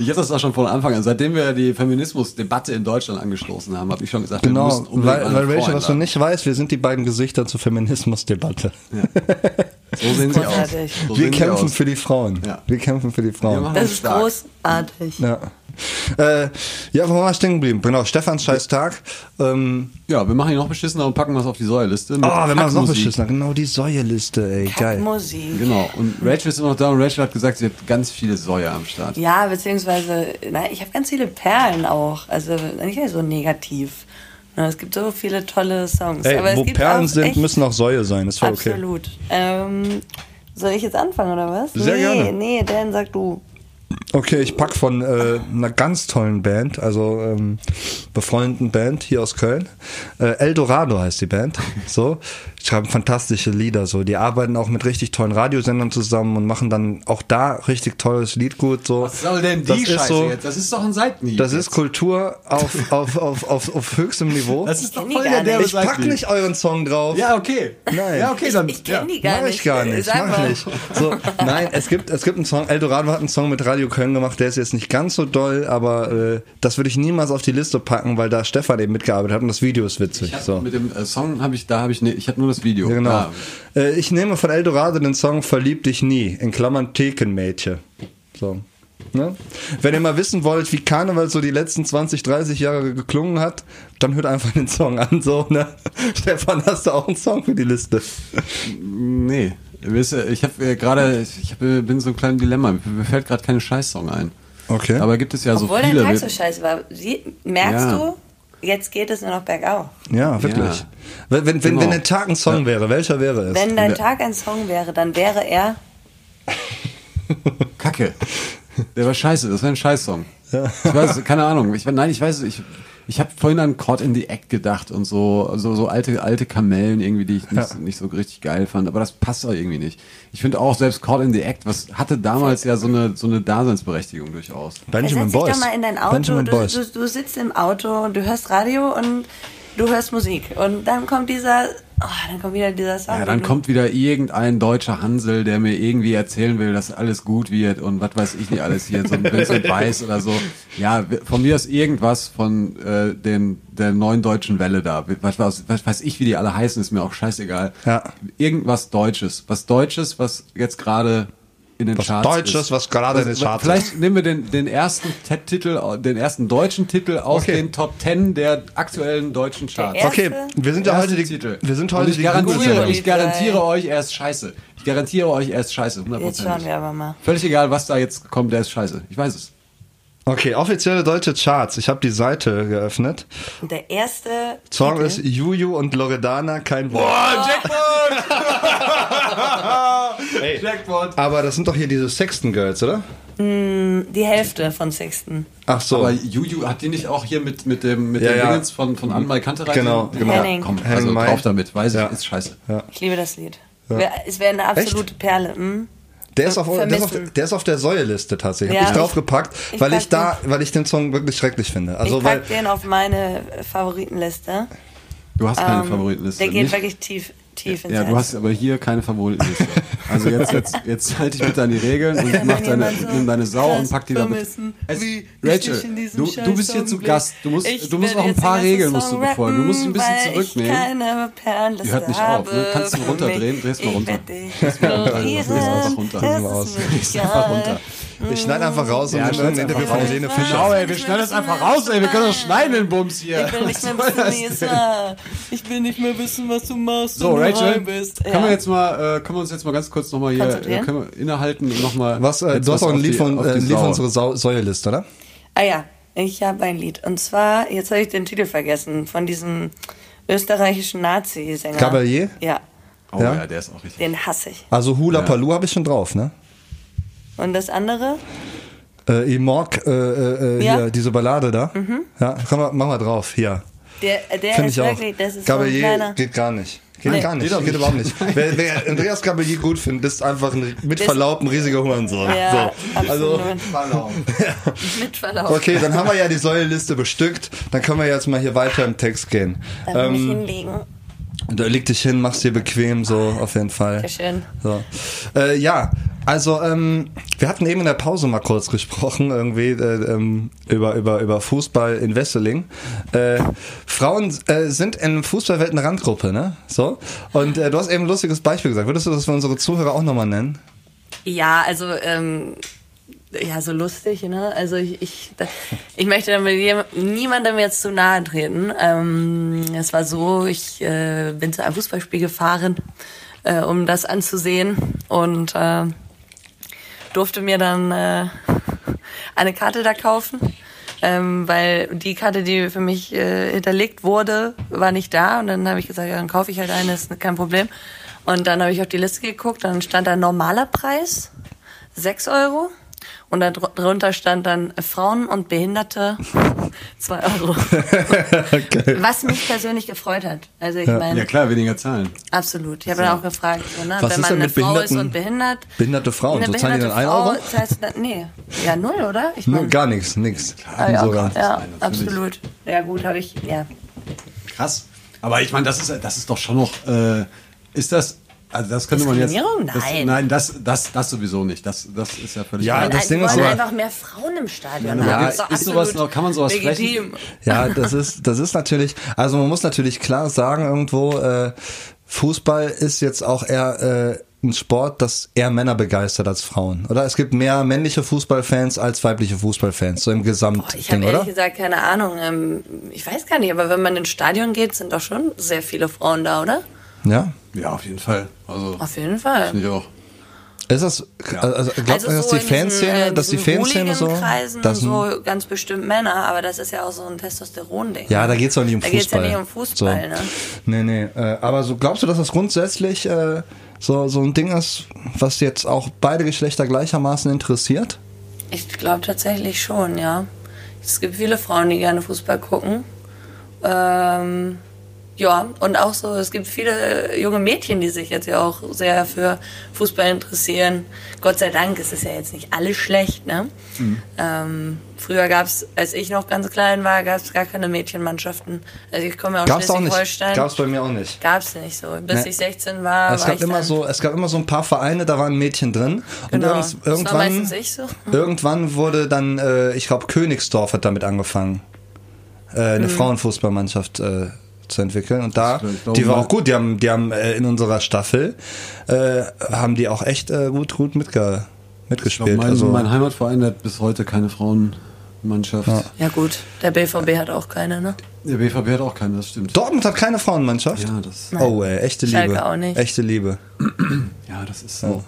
ich, ich hab das auch schon von Anfang an. Seitdem wir die Feminismusdebatte in Deutschland angestoßen haben, habe ich schon gesagt, wir Genau, müssen unbedingt weil, eine weil Frau Rachel, was du nicht weißt, wir sind die beiden Gesichter zur Feminismusdebatte. So sehen sie aus. So wir kämpfen aus. für die Frauen. Ja. Wir kämpfen für die Wir Frauen. Das ist stark. großartig. Ja. Äh, ja, wo war ich stehen geblieben? Genau, Stefans scheiß Tag. Ähm, Ja, wir machen ihn noch beschissener und packen was auf die Säuerliste. oh, wir machen es noch beschissener. Genau, die Säuerliste, ey, geil. Musik. Genau. Und Rachel ist immer noch da und Rachel hat gesagt, sie hat ganz viele Säue am Start. Ja, beziehungsweise, na, ich habe ganz viele Perlen auch. Also nicht so negativ. Na, Es gibt so viele tolle Songs. Ey, aber es wo gibt Perlen auch sind, müssen auch Säue sein. Ist voll okay. Absolut. Ähm, soll ich jetzt anfangen oder was? Sehr nee, gerne. nee, Dan, sag du. Okay, ich pack von äh, einer ganz tollen Band, also ähm, befreundeten Band hier aus Köln. Äh, Eldorado heißt die Band. So, schreiben fantastische Lieder. So, die arbeiten auch mit richtig tollen Radiosendern zusammen und machen dann auch da richtig tolles Liedgut. So, Was soll denn die das ist Scheiße so, jetzt? Das ist doch ein Seitenhieb. Das jetzt. ist Kultur auf, (laughs) auf, auf, auf, auf höchstem Niveau. Das ist doch voll die der derbe ich pack nicht euren Song drauf. Ja, okay. Nein. Ja, okay, dann. Ich kenne ja. die gar Mach nicht. ich gar nicht, mach mal. ich nicht. So, (laughs) nein, es gibt, es gibt einen Song, Eldorado hat einen Song mit Radio Köln gemacht, der ist jetzt nicht ganz so doll, aber äh, das würde ich niemals auf die Liste packen, weil da Stefan eben mitgearbeitet hat und das Video ist witzig. Ich so. Mit dem äh, Song habe ich, da habe ich, ne, ich habe nur das Video. Ja, genau. Ja. Äh, ich nehme von Eldorado den Song Verlieb dich nie, in Klammern Thekenmädchen. So. Ne? Wenn ihr mal wissen wollt, wie Karneval so die letzten 20, 30 Jahre geklungen hat, dann hört einfach den Song an. So, ne? (laughs) Stefan, hast du auch einen Song für die Liste? Nee. Wisst Ich habe äh, gerade, ich hab, äh, bin so ein kleines Dilemma. Mir fällt gerade keine Scheißsong ein. Okay. Aber gibt es ja so Obwohl viele. dein Tag so scheiße war. Sie, merkst Ja. du, jetzt geht es nur noch bergauf. ja, wirklich. Ja. Wenn, wenn, wenn, Genau. wenn der Tag ein Song wäre, welcher wäre es? Wenn dein Ja. Tag ein Song wäre, dann wäre er. Kacke. Der war scheiße, das war ein Scheißsong. Ich weiß, keine Ahnung. Ich, nein, ich weiß, ich, ich habe vorhin an Caught in the Act gedacht und so, so, so alte, alte Kamellen irgendwie, die ich nicht, Ja. nicht so richtig geil fand, aber das passt doch irgendwie nicht. Ich finde auch selbst Caught in the Act, was hatte damals ja so eine, so eine Daseinsberechtigung durchaus. Benjamin dich Boyce. doch mal in dein Auto. Benjamin Du, Boyce. du, du sitzt im Auto und du hörst Radio und du hörst Musik. Und dann kommt dieser. Oh, dann kommt wieder dieser Song. Ja, dann kommt wieder irgendein deutscher Hansel, der mir irgendwie erzählen will, dass alles gut wird und was weiß ich nicht alles hier, so ein Vincent (laughs) Weiss oder so. Ja, von mir ist irgendwas von äh, den, der neuen deutschen Welle da. Was, was, was weiß ich, wie die alle heißen, ist mir auch scheißegal. Ja. Irgendwas Deutsches. Was Deutsches, was jetzt gerade in den Was Charts Deutsches, ist. was gerade in den Charts Vielleicht nehmen wir den, den ersten Titel, den ersten deutschen Titel aus Okay. den Top Ten der aktuellen deutschen Charts. Der Okay, wir sind ja heute die, Titel. wir sind Und heute ich die garantiere, ich garantiere euch, er ist scheiße. Ich garantiere euch, er ist scheiße. Jetzt 100%. schauen wir aber mal. Völlig egal, was da jetzt kommt, der ist scheiße. Ich weiß es. Okay, offizielle deutsche Charts. Ich habe die Seite geöffnet. Und der erste. Song Titel, ist Juju und Loredana, kein Wort. (laughs) Ey, Jackpot! aber das sind doch hier diese Sexton Girls, oder? Die Hälfte von Sixten. Ach so. Aber Juju, hat die nicht auch hier mit, mit dem, mit Ja, dem ja. Dingens von, von Anmai Kantereit? Genau, genau. Henning. Komm, Henning also Mai. drauf damit. Weiß Ja. ich, ist scheiße. Ich liebe das Lied. Es wäre eine absolute Perle. Hm? Der ist, auf, der, ist auf, der ist auf der Säueliste tatsächlich. Ja, ich draufgepackt, ich weil ich da, weil ich den Song wirklich schrecklich finde. Also ich weil pack den auf meine Favoritenliste. Du hast keine Ähm, Favoritenliste. Der geht nicht? wirklich tief, tief ins Ja, du Herz. hast aber hier keine Favoritenliste. Also jetzt, jetzt, jetzt halte ich bitte an die Regeln und mach deine, so nimm deine Sau und pack die da mit. Es, Rachel, du, du bist hier zu Gast. Du musst, Ich du musst noch ein paar Regeln musst du befolgen. Du musst dich ein bisschen zurücknehmen. Keine Perlenliste hört nicht auf, ne? Kannst du runterdrehen? mich. Dreh's mal runter. werd dich (laughs) Dreh's mal runter. das Dreh's mal runter. Ich schneide einfach raus und Ja, wir schneiden ein schneid's Interview von. Helene Genau, Fischer. ey, wir schneiden das einfach raus, ey. Wir können doch schneiden den Bums hier. Ich will nicht mehr wissen, wie. Ich will nicht mehr wissen, was du machst, So, wenn du Rachel, heim bist. können wir jetzt mal, äh, können wir uns jetzt mal ganz kurz nochmal hier, äh, können wir innehalten und nochmal. Was, äh, du hast auch ein Lied die- von, auf äh, Lied von unserer Sau Säueliste, oder? Ah ja, ich habe ein Lied. Und zwar, jetzt habe ich den Titel vergessen, von diesem österreichischen Nazi-Sänger. Caballé? Ja, Oh Ja? ja, der ist auch richtig. den hasse ich. Also Hula Paloo habe ich schon drauf, ne? Und das andere? Äh, Imorg, äh, äh, Ja. hier, diese Ballade da. Ja, komm mal, mach mal drauf, hier. Der, der Finde ist ich auch. wirklich, das ist so ein kleiner... geht gar nicht. Geht Nee. gar nicht. Geht Geht, nicht. überhaupt nicht. (laughs) wer, wer Andreas Gabalier gut findet, ist einfach ein mit Verlaub ein riesiger Hurensohn. Ja, so. Also. (laughs) Mit Verlauf. okay, dann haben wir ja die Säuleliste bestückt. Dann können wir jetzt mal hier weiter im Text gehen. Dann will ich Ähm, hinlegen. Da leg dich hin, mach's dir bequem, so auf jeden Fall. Sehr schön. So. Äh, ja, also ähm, wir hatten eben in der Pause mal kurz gesprochen, irgendwie äh, ähm, über, über, über Fußball in Wesseling. Äh, Frauen äh, sind in Fußballwelt eine Randgruppe, ne? So. Und äh, du hast eben ein lustiges Beispiel gesagt. Würdest du das für unsere Zuhörer auch nochmal nennen? Ja, also ähm, ja, so lustig, ne? Also ich, ich, ich möchte damit niemandem jetzt zu nahe treten. Ähm, es war so, ich äh, bin zu einem Fußballspiel gefahren, äh, um das anzusehen und äh, durfte mir dann äh, eine Karte da kaufen. Ähm, weil die Karte, die für mich äh, hinterlegt wurde, war nicht da. Und dann habe ich gesagt, ja, dann kaufe ich halt eine, ist kein Problem. Und dann habe ich auf die Liste geguckt, dann stand da normaler Preis, 6 Euro. Und da dr- drunter stand dann Frauen und Behinderte (laughs) 2 Euro. (laughs) Was mich persönlich gefreut hat. Also ich meine, Ja klar, weniger zahlen. absolut. Ich habe dann auch gefragt, so, ne, Was wenn ist man denn eine mit Frau ist und behindert. Behinderte Frauen, so zahlen die dann behinderte 1 Euro? Zahlt dann, nee, ja null, oder? Ich Nur meine, gar nichts, nix. ah, ja, Sogar. ja, absolut. Ja gut, habe ich, ja. Krass. Aber ich meine, das ist, das ist doch schon noch. Äh, ist das. Also das könnte man jetzt. Das, Nein. nein, das, das, das sowieso nicht. Das, das ist ja völlig. Ja, klar. das Ding ist wollen aber- einfach mehr Frauen im Stadion Ja, doch ist sowas noch- kann man sowas legitim. Ja, das ist, das ist natürlich, also man muss natürlich klar sagen irgendwo, äh, Fußball ist jetzt auch eher äh, ein Sport, das eher Männer begeistert als Frauen. Oder es gibt mehr männliche Fußballfans als weibliche Fußballfans, so im Boah, Ich habe ehrlich oder? gesagt keine Ahnung. Ähm, ich weiß gar nicht, aber wenn man ins Stadion geht, sind doch schon sehr viele Frauen da, oder? Ja. Ja, auf jeden Fall. Also, Auf jeden Fall. finde ich auch. Ist das, also glaubt Also man, dass so die Fanszene, äh, dass die Fanszene so, das so ganz bestimmt Männer, aber das ist ja auch so ein Testosteron-Ding. Ja, da geht's doch nicht um da Fußball. Da geht's ja nicht um Fußball, so. ne? Nee, nee. Äh, aber so glaubst du, dass das grundsätzlich äh, so, so ein Ding ist, was jetzt auch beide Geschlechter gleichermaßen interessiert? Ich glaube tatsächlich schon, ja. Es gibt viele Frauen, die gerne Fußball gucken. Ähm, ja, und auch so, es gibt viele junge Mädchen, die sich jetzt ja auch sehr für Fußball interessieren. Gott sei Dank ist es ja jetzt nicht alles schlecht, ne? Ähm, früher gab es, als ich noch ganz klein war, gab es gar keine Mädchenmannschaften. Also ich komme ja aus Gab's. Schleswig-Holstein. Gab's bei mir auch nicht. Gab's nicht so. Bis Nee. ich 16 war, Es war gab ich immer so, es gab immer so ein paar Vereine, da waren Mädchen drin. Und Genau. irgend, Das war irgendwann, meistens ich so. (laughs) irgendwann wurde dann, äh, ich glaube, Königsdorf hat damit angefangen, äh, eine Mhm. Frauenfußballmannschaft äh, zu entwickeln. Und da, die war auch gut. Die haben, die haben äh, in unserer Staffel äh, haben die auch echt äh, gut, gut mitge Ich mitgespielt. mein, also, mein Heimatverein hat bis heute keine Frauenmannschaft. Ja gut, der BVB hat auch keine, ne? Der BVB hat auch keine, das stimmt. Dortmund hat keine Frauenmannschaft. Ja, das, Oh, ey, echte Schalke Liebe. auch nicht. Echte Liebe. ja, das ist so.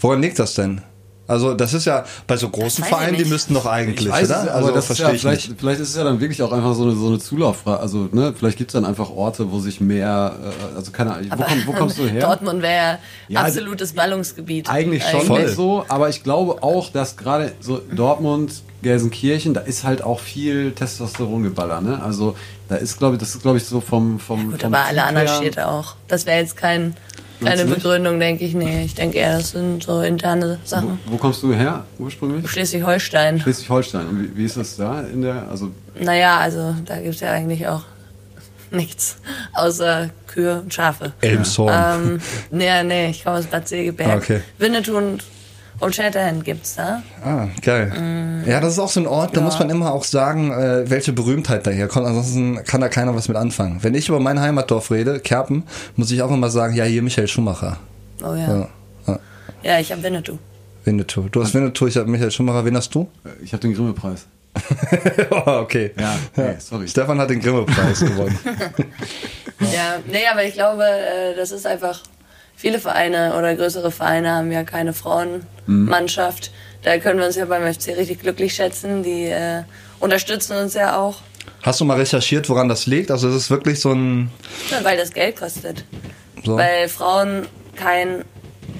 Woran liegt das denn? Also das ist ja bei so großen Vereinen, die nicht. müssten doch eigentlich, Ich weiß oder? also das verstehe ja, ich vielleicht, nicht. vielleicht ist es ja dann wirklich auch einfach so eine, so eine Zulauffrage. Also, ne, vielleicht gibt es dann einfach Orte, wo sich mehr, äh, also keine Ahnung, wo, komm, wo kommst du (laughs) her? Dortmund wäre ja, Ja, absolutes Ballungsgebiet. Eigentlich schon Voll. so, aber ich glaube auch, dass gerade so Dortmund, Gelsenkirchen, da ist halt auch viel Testosterongeballer, ne? Also da ist, glaube ich, das ist, glaube ich, so vom vom. Gut, vom aber alle anderen her- Städte auch. Das wäre jetzt kein, nicht? Begründung, denke ich. Nee, ich denke eher, das sind so interne Wo, Sachen. wo kommst du her ursprünglich? Schleswig-Holstein. Schleswig-Holstein. Und wie, wie ist das da in der? Also Naja, also da gibt's ja eigentlich auch (laughs) nichts außer Kühe und Schafe. Elmshorn. Ähm, nee, nee, ich komme aus Bad Segeberg. Okay. Winnetou und Old Shatterhand gibt's da. Ah, geil. Ja, das ist auch so ein Ort, da Ja. muss man immer auch sagen, äh, welche Berühmtheit daherkommt. Ansonsten kann da keiner was mit anfangen. Wenn ich über mein Heimatdorf rede, Kerpen, muss ich auch immer sagen, ja, hier Michael Schumacher. Oh ja. Ja. Ja. Ja, ich hab Winnetou. Winnetou. Du hast Winnetou, ich habe Michael Schumacher. Wen hast du? äh, ich habe den Grimme-Preis. (laughs) oh, okay. Ja, okay, sorry. Stefan hat den Grimme-Preis (laughs) gewonnen. Ja, nee, aber ich glaube, äh, das ist einfach, viele Vereine oder größere Vereine haben ja keine Frauenmannschaft. Da können wir uns ja beim FC richtig glücklich schätzen. Die äh, unterstützen uns ja auch, Hast du mal recherchiert, woran das liegt? Also es ist wirklich so ein... ne, weil das Geld kostet. So. Weil Frauen kein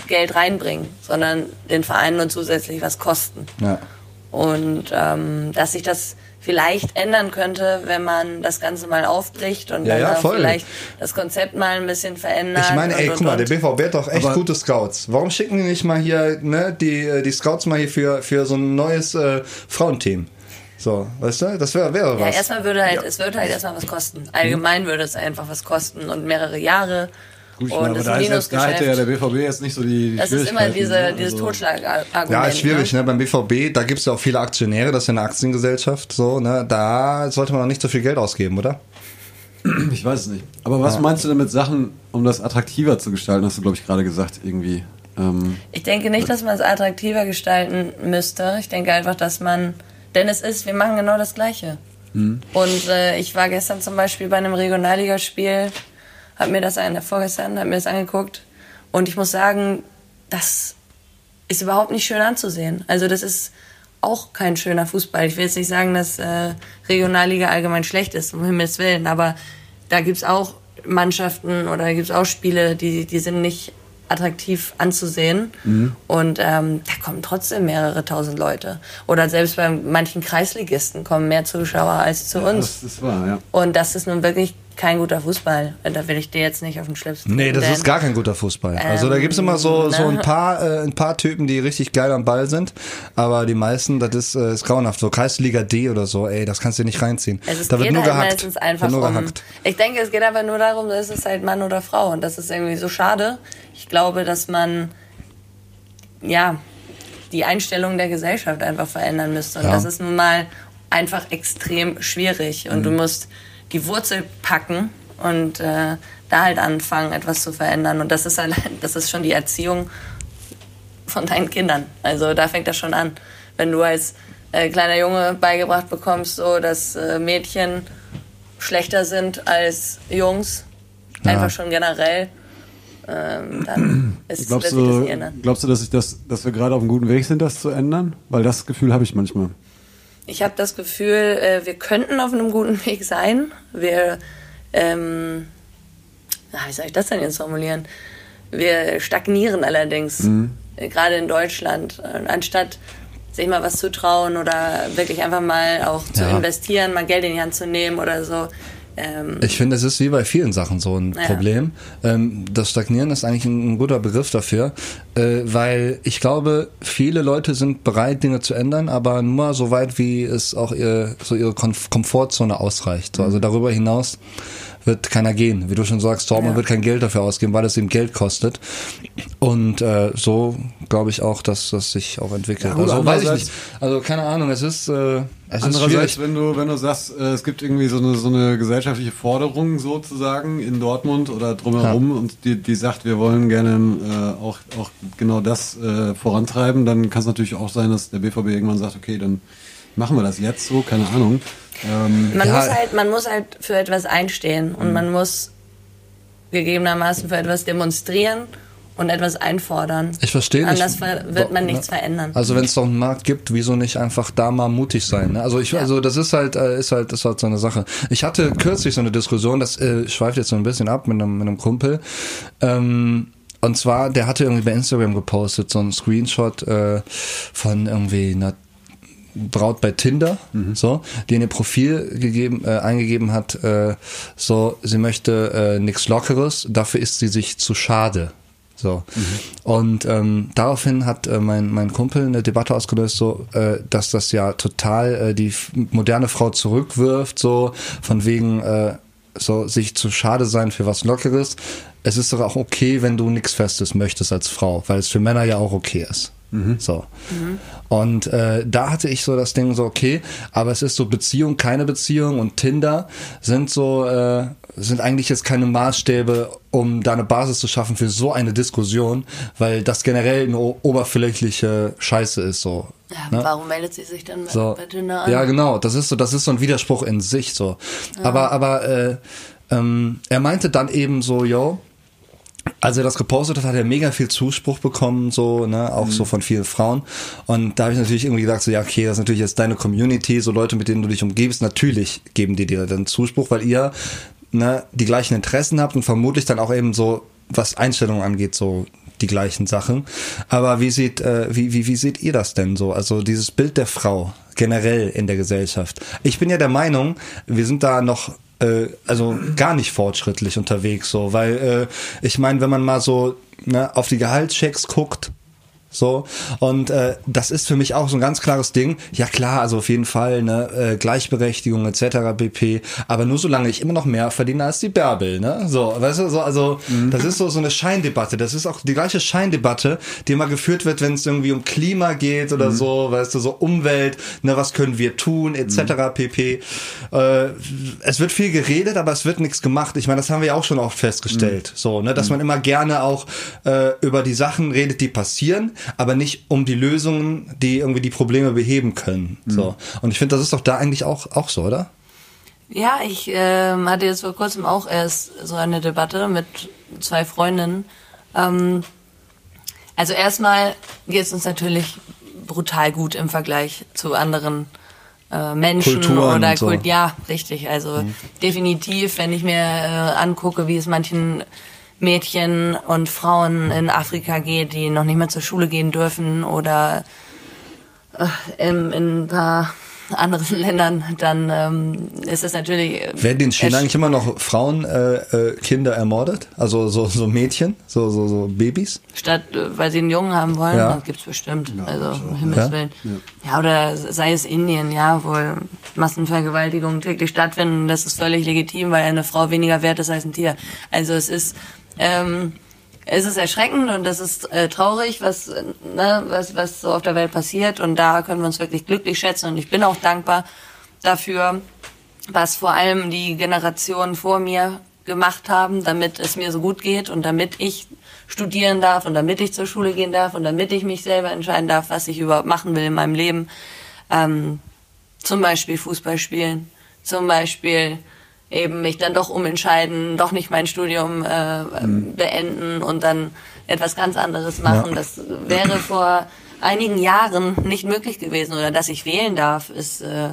Geld reinbringen, sondern den Vereinen nur zusätzlich was kosten. Ja. Und ähm, dass sich das vielleicht ändern könnte, wenn man das Ganze mal aufbricht und Ja, dann ja, vielleicht das Konzept mal ein bisschen verändert. Ich meine, ey, und, guck mal, der. BVB hat doch echt Aber- gute Scouts. Warum schicken die nicht mal hier, ne, die, äh, die Scouts mal hier für, für so ein neues äh, Frauenteam? So, weißt du, das wäre wäre Ja, was. erstmal würde halt, es würde halt erstmal was kosten. Allgemein würde es einfach was kosten und mehrere Jahre. Gut, ich und meine, aber das da, ist hätte ja der. BVB jetzt nicht so die, die Das ist immer Schwierigkeiten, diese, ne? dieses Also- Totschlagargument. Ja, ist schwierig, ne? ne? Beim BVB, da gibt's ja auch viele Aktionäre, das ist ja eine Aktiengesellschaft, so, ne? Da sollte man auch nicht so viel Geld ausgeben, oder? Ich weiß es nicht. Aber was meinst du denn mit Sachen, um das attraktiver zu gestalten, hast du, glaube ich, gerade gesagt, irgendwie. Ähm, Ich denke nicht, dass man es attraktiver gestalten müsste. Ich denke einfach, dass man, denn es ist, wir machen genau das Gleiche. hm. Und äh, ich war gestern zum Beispiel bei einem Regionalligaspiel, hab mir das an, vorgestern, hab mir das angeguckt und ich muss sagen, das ist überhaupt nicht schön anzusehen. Also das ist auch kein schöner Fußball. Ich will jetzt nicht sagen, dass äh, Regionalliga allgemein schlecht ist, um Himmels Willen, aber da gibt's auch Mannschaften oder gibt's auch Spiele, die, die sind nicht attraktiv anzusehen. Und ähm, da kommen trotzdem mehrere tausend Leute. Oder selbst bei manchen Kreisligisten kommen mehr Zuschauer als zu uns. das ist wahr, ja. Und das ist nun wirklich kein guter Fußball. Da will ich dir jetzt nicht auf den Schlips Nee, das ist gar kein guter Fußball. Also da gibt's immer so, Ähm, so ein ne? paar, äh, ein paar Typen, die richtig geil am Ball sind. Aber die meisten, das ist, äh, ist grauenhaft. So Kreisliga D oder so, ey, das kannst du nicht reinziehen. Also es da wird nur halt gehackt. meistens einfach wird nur um. gehackt. Ich denke, es geht einfach nur darum, dass es halt Mann oder Frau und das ist irgendwie so schade. Ich glaube, dass man ja die Einstellung der Gesellschaft einfach verändern müsste und Ja. das ist nun mal einfach extrem schwierig und Mhm. du musst die Wurzel packen und äh, da halt anfangen, etwas zu verändern und das ist allein, das ist schon die Erziehung von deinen Kindern. Also da fängt das schon an. Wenn du als äh, kleiner Junge beigebracht bekommst, so dass äh, Mädchen schlechter sind als Jungs, Ja. einfach schon generell, ähm, dann (clears throat) ist, Glaubst das du, nicht ändern. glaubst du, dass, ich das, dass wir gerade auf einem guten Weg sind, das zu ändern? Weil das Gefühl habe ich manchmal. Ich habe das Gefühl, äh, wir könnten auf einem guten Weg sein. Wir, ähm, na, wie soll ich das denn jetzt formulieren? Wir stagnieren allerdings, äh, gerade in Deutschland. Anstatt sich mal was zu trauen oder wirklich einfach mal auch zu Ja. investieren, mal Geld in die Hand zu nehmen oder so. Ähm, Ich finde, es ist wie bei vielen Sachen so ein Ja. Problem. Ähm, das Stagnieren ist eigentlich ein, ein guter Begriff dafür, äh, weil ich glaube, viele Leute sind bereit, Dinge zu ändern, aber nur so weit, wie es auch ihr, so ihre Komf Komfortzone ausreicht. So, also darüber hinaus wird keiner gehen. Wie du schon sagst, Dortmund Ja. wird kein Geld dafür ausgeben, weil es ihm Geld kostet. Und äh, so glaube ich auch, dass das sich auch entwickelt. Ja, gut, also weiß ich nicht. Also keine Ahnung, es ist, äh, es Andererseits, wenn du, wenn du sagst, äh, es gibt irgendwie so eine, so eine gesellschaftliche Forderung sozusagen in Dortmund oder drumherum und die, die sagt, wir wollen gerne äh, auch, auch genau das äh, vorantreiben, dann kann es natürlich auch sein, dass der BVB irgendwann sagt, okay, dann machen wir das jetzt so, keine Ahnung. Ähm, Man, Ja. muss halt, man muss halt für etwas einstehen und man muss gegebenermaßen für etwas demonstrieren und etwas einfordern. Ich verstehe nicht. Anders wird man nichts verändern. Also wenn es doch einen Markt gibt, wieso nicht einfach da mal mutig sein? Ne? Also ich, Ja. also das ist halt, äh, ist halt, ist halt so eine Sache. Ich hatte kürzlich so eine Diskussion, das äh, schweift jetzt so ein bisschen ab mit einem, mit einem Kumpel. Ähm, und zwar, der hatte irgendwie bei Instagram gepostet so einen Screenshot äh, von irgendwie einer Braut bei Tinder, so, die in ihr Profil gegeben, äh, eingegeben hat, äh, so, sie möchte äh, nichts Lockeres, dafür ist sie sich zu schade. So. Und ähm, daraufhin hat äh, mein, mein Kumpel eine Debatte ausgelöst, so, äh, dass das ja total äh, die moderne Frau zurückwirft, so von wegen äh, so sich zu schade sein für was Lockeres. Es ist doch auch okay, wenn du nichts Festes möchtest als Frau, weil es für Männer ja auch okay ist. So. Und äh, da hatte ich so das Ding so, okay, aber es ist so Beziehung, keine Beziehung und Tinder sind so, äh, sind eigentlich jetzt keine Maßstäbe, um da eine Basis zu schaffen für so eine Diskussion, weil das generell eine oberflächliche Scheiße ist so. ja, ne? Warum meldet sie sich dann So. bei Tinder an? Ja, genau. Das ist so, das ist so ein Widerspruch in sich so. Aber, aber äh, ähm, er meinte dann eben so, yo, als er das gepostet hat, hat er mega viel Zuspruch bekommen, so, ne, auch so von vielen Frauen. Und da habe ich natürlich irgendwie gedacht, so, ja, okay, das ist natürlich jetzt deine Community, so Leute, mit denen du dich umgibst, natürlich geben die dir dann Zuspruch, weil ihr, ne, die gleichen Interessen habt und vermutlich dann auch eben so, was Einstellungen angeht, so die gleichen Sachen. Aber wie sieht, äh, wie, wie, wie seht ihr das denn so? Also dieses Bild der Frau generell in der Gesellschaft. Ich bin ja der Meinung, wir sind da noch äh, also gar nicht fortschrittlich unterwegs, so, weil äh, ich meine, wenn man mal so ne, auf die Gehaltschecks guckt, So und äh, das ist für mich auch so ein ganz klares Ding. Ja klar, also auf jeden Fall ne äh, Gleichberechtigung etc. pp. Aber nur solange ich immer noch mehr verdiene als die Bärbel, ne? So, weißt du, so also das ist so so eine Scheindebatte. Das ist auch die gleiche Scheindebatte, die immer geführt wird, wenn es irgendwie um Klima geht oder so, weißt du, so Umwelt, ne, was können wir tun etc. pp. Äh, es wird viel geredet, aber es wird nichts gemacht. Ich meine, das haben wir ja auch schon oft festgestellt, so, ne, dass man immer gerne auch äh, über die Sachen redet, die passieren, aber nicht um die Lösungen, die irgendwie die Probleme beheben können. So. Und ich finde, das ist doch da eigentlich auch, auch so, oder? Ja, ich ähm, hatte jetzt vor kurzem auch erst so eine Debatte mit zwei Freundinnen. Ähm, also erstmal geht es uns natürlich brutal gut im Vergleich zu anderen äh, Menschen Kulturen oder und so. Kult. Ja, richtig. Also definitiv, wenn ich mir äh, angucke, wie es manchen Mädchen und Frauen in Afrika geht, die noch nicht mehr zur Schule gehen dürfen oder äh, in, in ein paar anderen (laughs) Ländern, dann ähm, ist es natürlich. äh, Werden in China eigentlich immer noch Frauen, äh, äh, Kinder ermordet? Also so, so Mädchen, so, so, so Babys? Statt, äh, weil sie einen Jungen haben wollen, Ja. das gibt's bestimmt. also, um Himmels Ja? Willen. Ja. oder sei es Indien, ja, wo Massenvergewaltigungen täglich stattfinden. Das ist völlig legitim, weil eine Frau weniger wert ist als ein Tier. Also es ist, ähm, es ist erschreckend und das ist äh, traurig, was, ne, was, was so auf der Welt passiert. Und da können wir uns wirklich glücklich schätzen. Und ich bin auch dankbar dafür, was vor allem die Generationen vor mir gemacht haben, damit es mir so gut geht und damit ich studieren darf und damit ich zur Schule gehen darf und damit ich mich selber entscheiden darf, was ich überhaupt machen will in meinem Leben. Ähm, zum Beispiel Fußball spielen, zum Beispiel eben mich dann doch umentscheiden, doch nicht mein Studium äh, beenden und dann etwas ganz anderes machen. Das wäre vor einigen Jahren nicht möglich gewesen oder dass ich wählen darf, ist äh,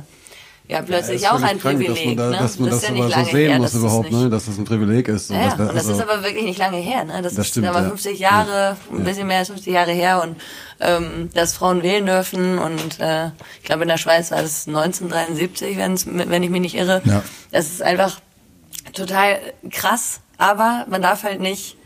ja plötzlich ist auch ein krank, Privileg. Dass man, da, ne? dass man das, ist ja aber nicht so lange sehen her, muss das ist überhaupt, nicht- ne? dass das ein Privileg ist. ja, das wär- und das also- ist aber wirklich nicht lange her. Ne? Das, Das ist stimmt, aber ja. 50 Jahre, ein bisschen mehr als 50 Jahre her und ähm, dass Frauen wählen dürfen und äh, ich glaube in der Schweiz war das 1973, wenn's, wenn ich mich nicht irre. Ja. Das ist einfach total krass, aber man darf halt nicht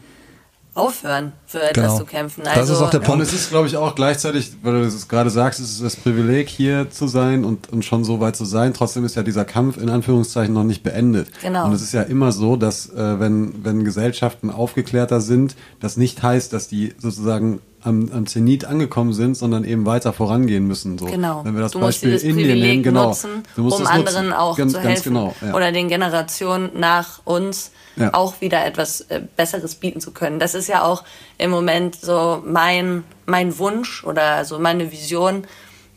aufhören, für etwas Genau. zu kämpfen. Das Also, ist auch der Punkt. und es ist, glaube ich, auch gleichzeitig, weil du es gerade sagst, es ist das Privileg, hier zu sein und, und schon so weit zu sein. Trotzdem ist ja dieser Kampf in Anführungszeichen noch nicht beendet. Genau. Und es ist ja immer so, dass äh, wenn, wenn Gesellschaften aufgeklärter sind, das nicht heißt, dass die sozusagen am, am Zenit angekommen sind, sondern eben weiter vorangehen müssen. So. Genau. Wenn wir das du musst Beispiel dieses Indien nehmen, genau. nutzen, Du musst um das nutzen. anderen auch ganz, zu Ganz helfen genau, ja. oder den Generationen nach uns Ja. auch wieder etwas äh, Besseres bieten zu können. Das ist ja auch im Moment so mein mein Wunsch oder so meine Vision,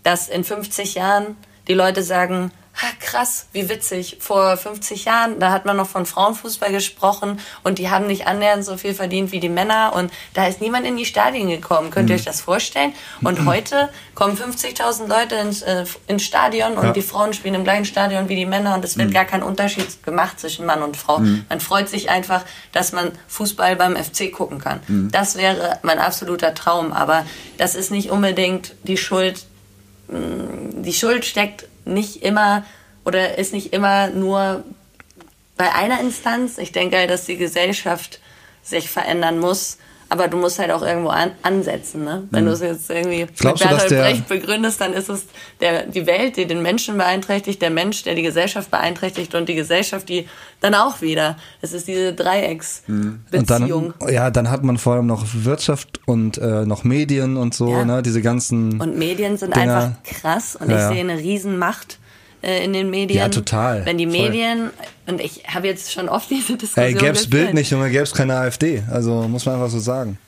dass in 50 Jahren die Leute sagen, ha, krass, wie witzig. Vor 50 Jahren, da hat man noch von Frauenfußball gesprochen und die haben nicht annähernd so viel verdient wie die Männer und da ist niemand in die Stadien gekommen. Könnt ihr euch das vorstellen? Und heute kommen 50.000 Leute ins, äh, ins Stadion und Ja. die Frauen spielen im gleichen Stadion wie die Männer und es wird gar kein Unterschied gemacht zwischen Mann und Frau. Man freut sich einfach, dass man Fußball beim FC gucken kann. Das wäre mein absoluter Traum, aber das ist nicht unbedingt die Schuld die Schuld steckt nicht immer oder ist nicht immer nur bei einer Instanz. Ich denke halt, dass die Gesellschaft sich verändern muss. Aber du musst halt auch irgendwo an, ansetzen, ne? Wenn du es jetzt irgendwie Glaubst mit Bertolt Brecht begründest, dann ist es der, die Welt, die den Menschen beeinträchtigt, der Mensch, der die Gesellschaft beeinträchtigt und die Gesellschaft, die dann auch wieder. Es ist diese Dreiecksbeziehung. Und dann, ja, dann hat man vor allem noch Wirtschaft und äh, noch Medien und so, Ja. ne, diese ganzen. Und Medien sind Dinger. einfach krass und Ja, ich sehe eine Riesenmacht äh, in den Medien. Ja, total. Wenn die Voll. Medien, und ich habe jetzt schon oft (laughs) diese Diskussion Ey, gäb's geführt. Bild nicht, Junge, gäb's keine AfD. Also muss man einfach so sagen.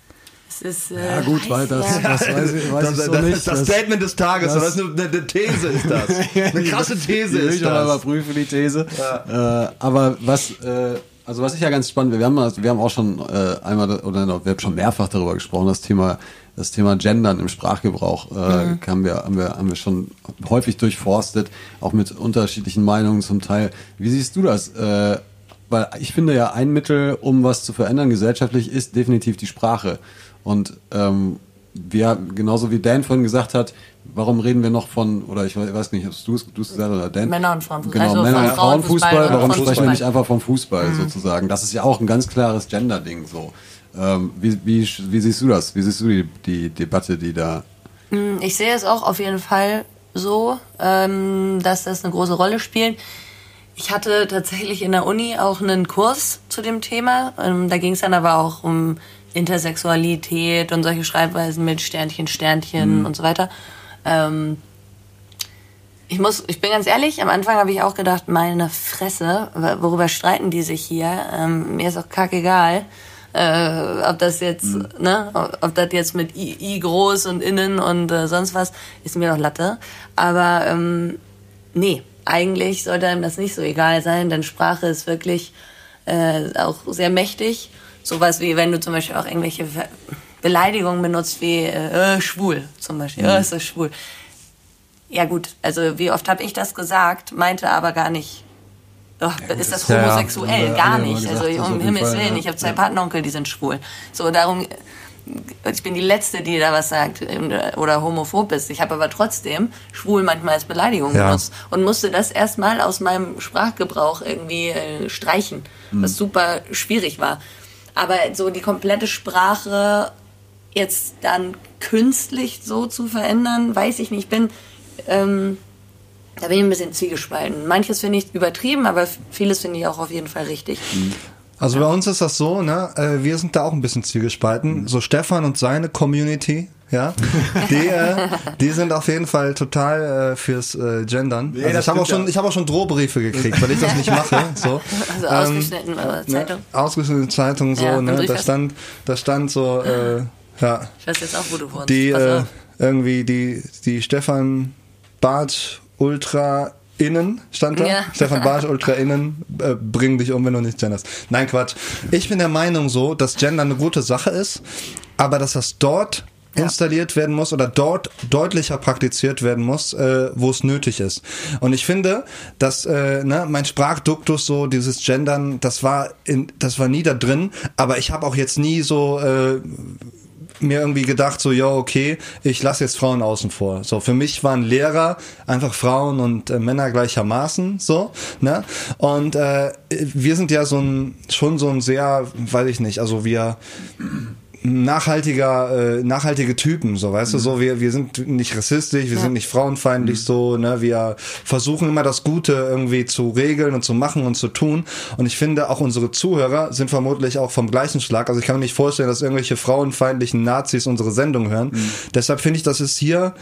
Es ist, äh, Ja gut, weil das, ja. das weiß ich, weiß ich so das nicht. ist das, Statement des Tages. Das, ist eine, eine These ist das. (laughs) Eine krasse These ist ich aber das. überprüfen, die These. Äh, aber was, äh, also was ich ja ganz spannend, wir haben, mal- wir haben auch schon äh, einmal oder noch, wir haben schon mehrfach darüber gesprochen, das Thema, das Thema Gendern im Sprachgebrauch äh, haben, wir, haben, wir, haben wir schon häufig durchforstet, auch mit unterschiedlichen Meinungen zum Teil. Wie siehst du das? Äh, weil ich finde ja, ein Mittel, um was zu verändern gesellschaftlich, ist definitiv die Sprache. Und ähm, wir, genauso wie Dan vorhin gesagt hat, warum reden wir noch von, oder ich weiß nicht, hast du es gesagt oder Dan? Männer- und Frauenfußball. Genau, Also Männer- und Frauenfußball, warum sprechen wir nicht einfach vom Fußball sozusagen? Das ist ja auch ein ganz klares Gender-Ding so. Ähm, wie, wie, wie siehst du das? Wie siehst du die, die Debatte, die da Mm, Ich sehe es auch auf jeden Fall so, ähm, dass das eine große Rolle spielt. Ich hatte tatsächlich in der Uni auch einen Kurs zu dem Thema. Ähm, da ging es dann aber auch um Intersexualität und solche Schreibweisen mit Sternchen, Sternchen und so weiter. Ähm, ich muss, ich bin ganz ehrlich, am Anfang habe ich auch gedacht, meine Fresse, worüber streiten die sich hier? Ähm, mir ist auch kackegal, äh, ob das jetzt, ne, ob, ob das jetzt mit I, I groß und innen und äh, sonst was, ist mir doch Latte. Aber ähm, nee, eigentlich sollte einem das nicht so egal sein, denn Sprache ist wirklich äh, auch sehr mächtig. Sowas wie, wenn du zum Beispiel auch irgendwelche Beleidigungen benutzt, wie äh, äh, schwul zum Beispiel. Mhm. Äh, ist das schwul? Ja gut, also wie oft habe ich das gesagt, meinte aber gar nicht. Oh, ist das Ja, ja. homosexuell? Wir Gar nicht. gesagt, also das auf um Himmels Fall, Willen, ja. ich habe zwei Ja. Patenonkel, die sind schwul. So, darum, ich bin die Letzte, die da was sagt ähm, oder homophob ist. Ich habe aber trotzdem schwul manchmal als Beleidigung Ja. benutzt und musste das erstmal aus meinem Sprachgebrauch irgendwie äh, streichen, was super schwierig war. Aber so die komplette Sprache jetzt dann künstlich so zu verändern, weiß ich nicht. Ich bin, ähm, da bin ich ein bisschen zwiegespalten. Manches finde ich übertrieben, aber vieles finde ich auch auf jeden Fall richtig. Also bei uns ist das so, ne? äh, Wir sind da auch ein bisschen zwiegespalten. So Stefan und seine Community, ja, (laughs) die, äh, die sind auf jeden Fall total äh, fürs äh, Gendern. Nee, also ich habe auch schon, ich habe auch schon Drohbriefe gekriegt, weil ich das nicht mache. (laughs) So. Also Ähm, ausgeschnitten äh, Zeitung. Ne? Ausgeschnittene Zeitung, so, Ja, ne? Da stand, da stand so, äh, ja, Ich weiß jetzt auch, wo du wohnst. die äh, auf. irgendwie die die Stefan Bartsch Ultra innen stand da. Ja. (laughs) Stefan Bartsch Ultra innen äh, bring dich um, wenn du nicht genderst. Nein, Quatsch. Ich bin der Meinung so, dass Gender eine gute Sache ist, aber dass das dort installiert werden muss oder dort deutlicher praktiziert werden muss, äh, wo es nötig ist. Und ich finde, dass äh, ne, mein Sprachduktus so dieses Gendern, das war in, das war nie da drin, aber ich habe auch jetzt nie so äh, mir irgendwie gedacht, so, ja, okay, ich lasse jetzt Frauen außen vor. So, für mich waren Lehrer einfach Frauen und äh, Männer gleichermaßen, so, ne? Und äh, wir sind ja so ein, schon so ein sehr, weiß ich nicht, also wir nachhaltiger, äh, nachhaltige Typen, so weißt du, so wir wir sind nicht rassistisch, wir sind nicht frauenfeindlich, so ne, wir versuchen immer das Gute irgendwie zu regeln und zu machen und zu tun. Und ich finde auch unsere Zuhörer sind vermutlich auch vom gleichen Schlag. Also ich kann mir nicht vorstellen, dass irgendwelche frauenfeindlichen Nazis unsere Sendung hören. Deshalb finde ich, dass es hier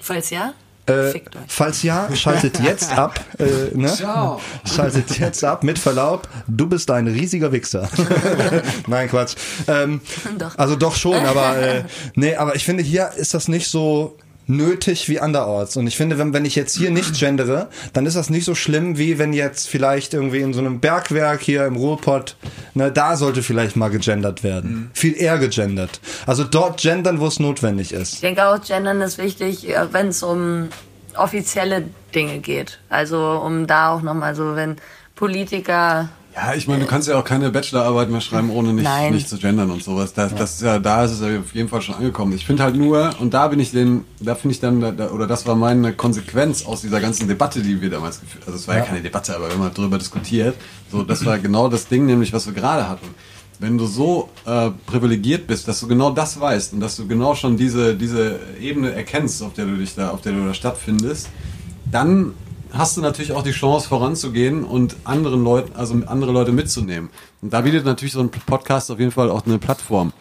Falls ja, äh, falls ja, schaltet (laughs) jetzt ab. Äh, ne? (laughs) Schaltet jetzt ab. Mit Verlaub, du bist ein riesiger Wichser. (laughs) Nein, Quatsch. Ähm, Doch. Also doch schon, aber äh, nee, aber ich finde, hier ist das nicht so nötig wie anderorts. Und ich finde, wenn, wenn ich jetzt hier nicht gendere, dann ist das nicht so schlimm, wie wenn jetzt vielleicht irgendwie in so einem Bergwerk hier im Ruhrpott, ne, da sollte vielleicht mal gegendert werden. Viel eher gegendert. Also dort gendern, wo es notwendig ist. Ich denke auch, Gendern ist wichtig, wenn es um offizielle Dinge geht. Also um da auch nochmal so, wenn Politiker Ja, ich meine, du kannst ja auch keine Bachelorarbeit mehr schreiben, ohne nicht, Nein. nicht zu gendern und sowas. Das, das ist ja, da ist es ja auf jeden Fall schon angekommen. Ich finde halt nur, und da bin ich den, da finde ich dann, da, oder das war meine Konsequenz aus dieser ganzen Debatte, die wir damals geführt Also es war ja. keine Debatte, aber haben halt darüber diskutiert. So, das war genau das Ding, nämlich was wir gerade hatten. Wenn du so äh, privilegiert bist, dass du genau das weißt und dass du genau schon diese, diese Ebene erkennst, auf der du dich da, auf der du da stattfindest, dann hast du natürlich auch die Chance voranzugehen und anderen Leuten, also andere Leute mitzunehmen. Und da bietet natürlich so ein Podcast auf jeden Fall auch eine Plattform.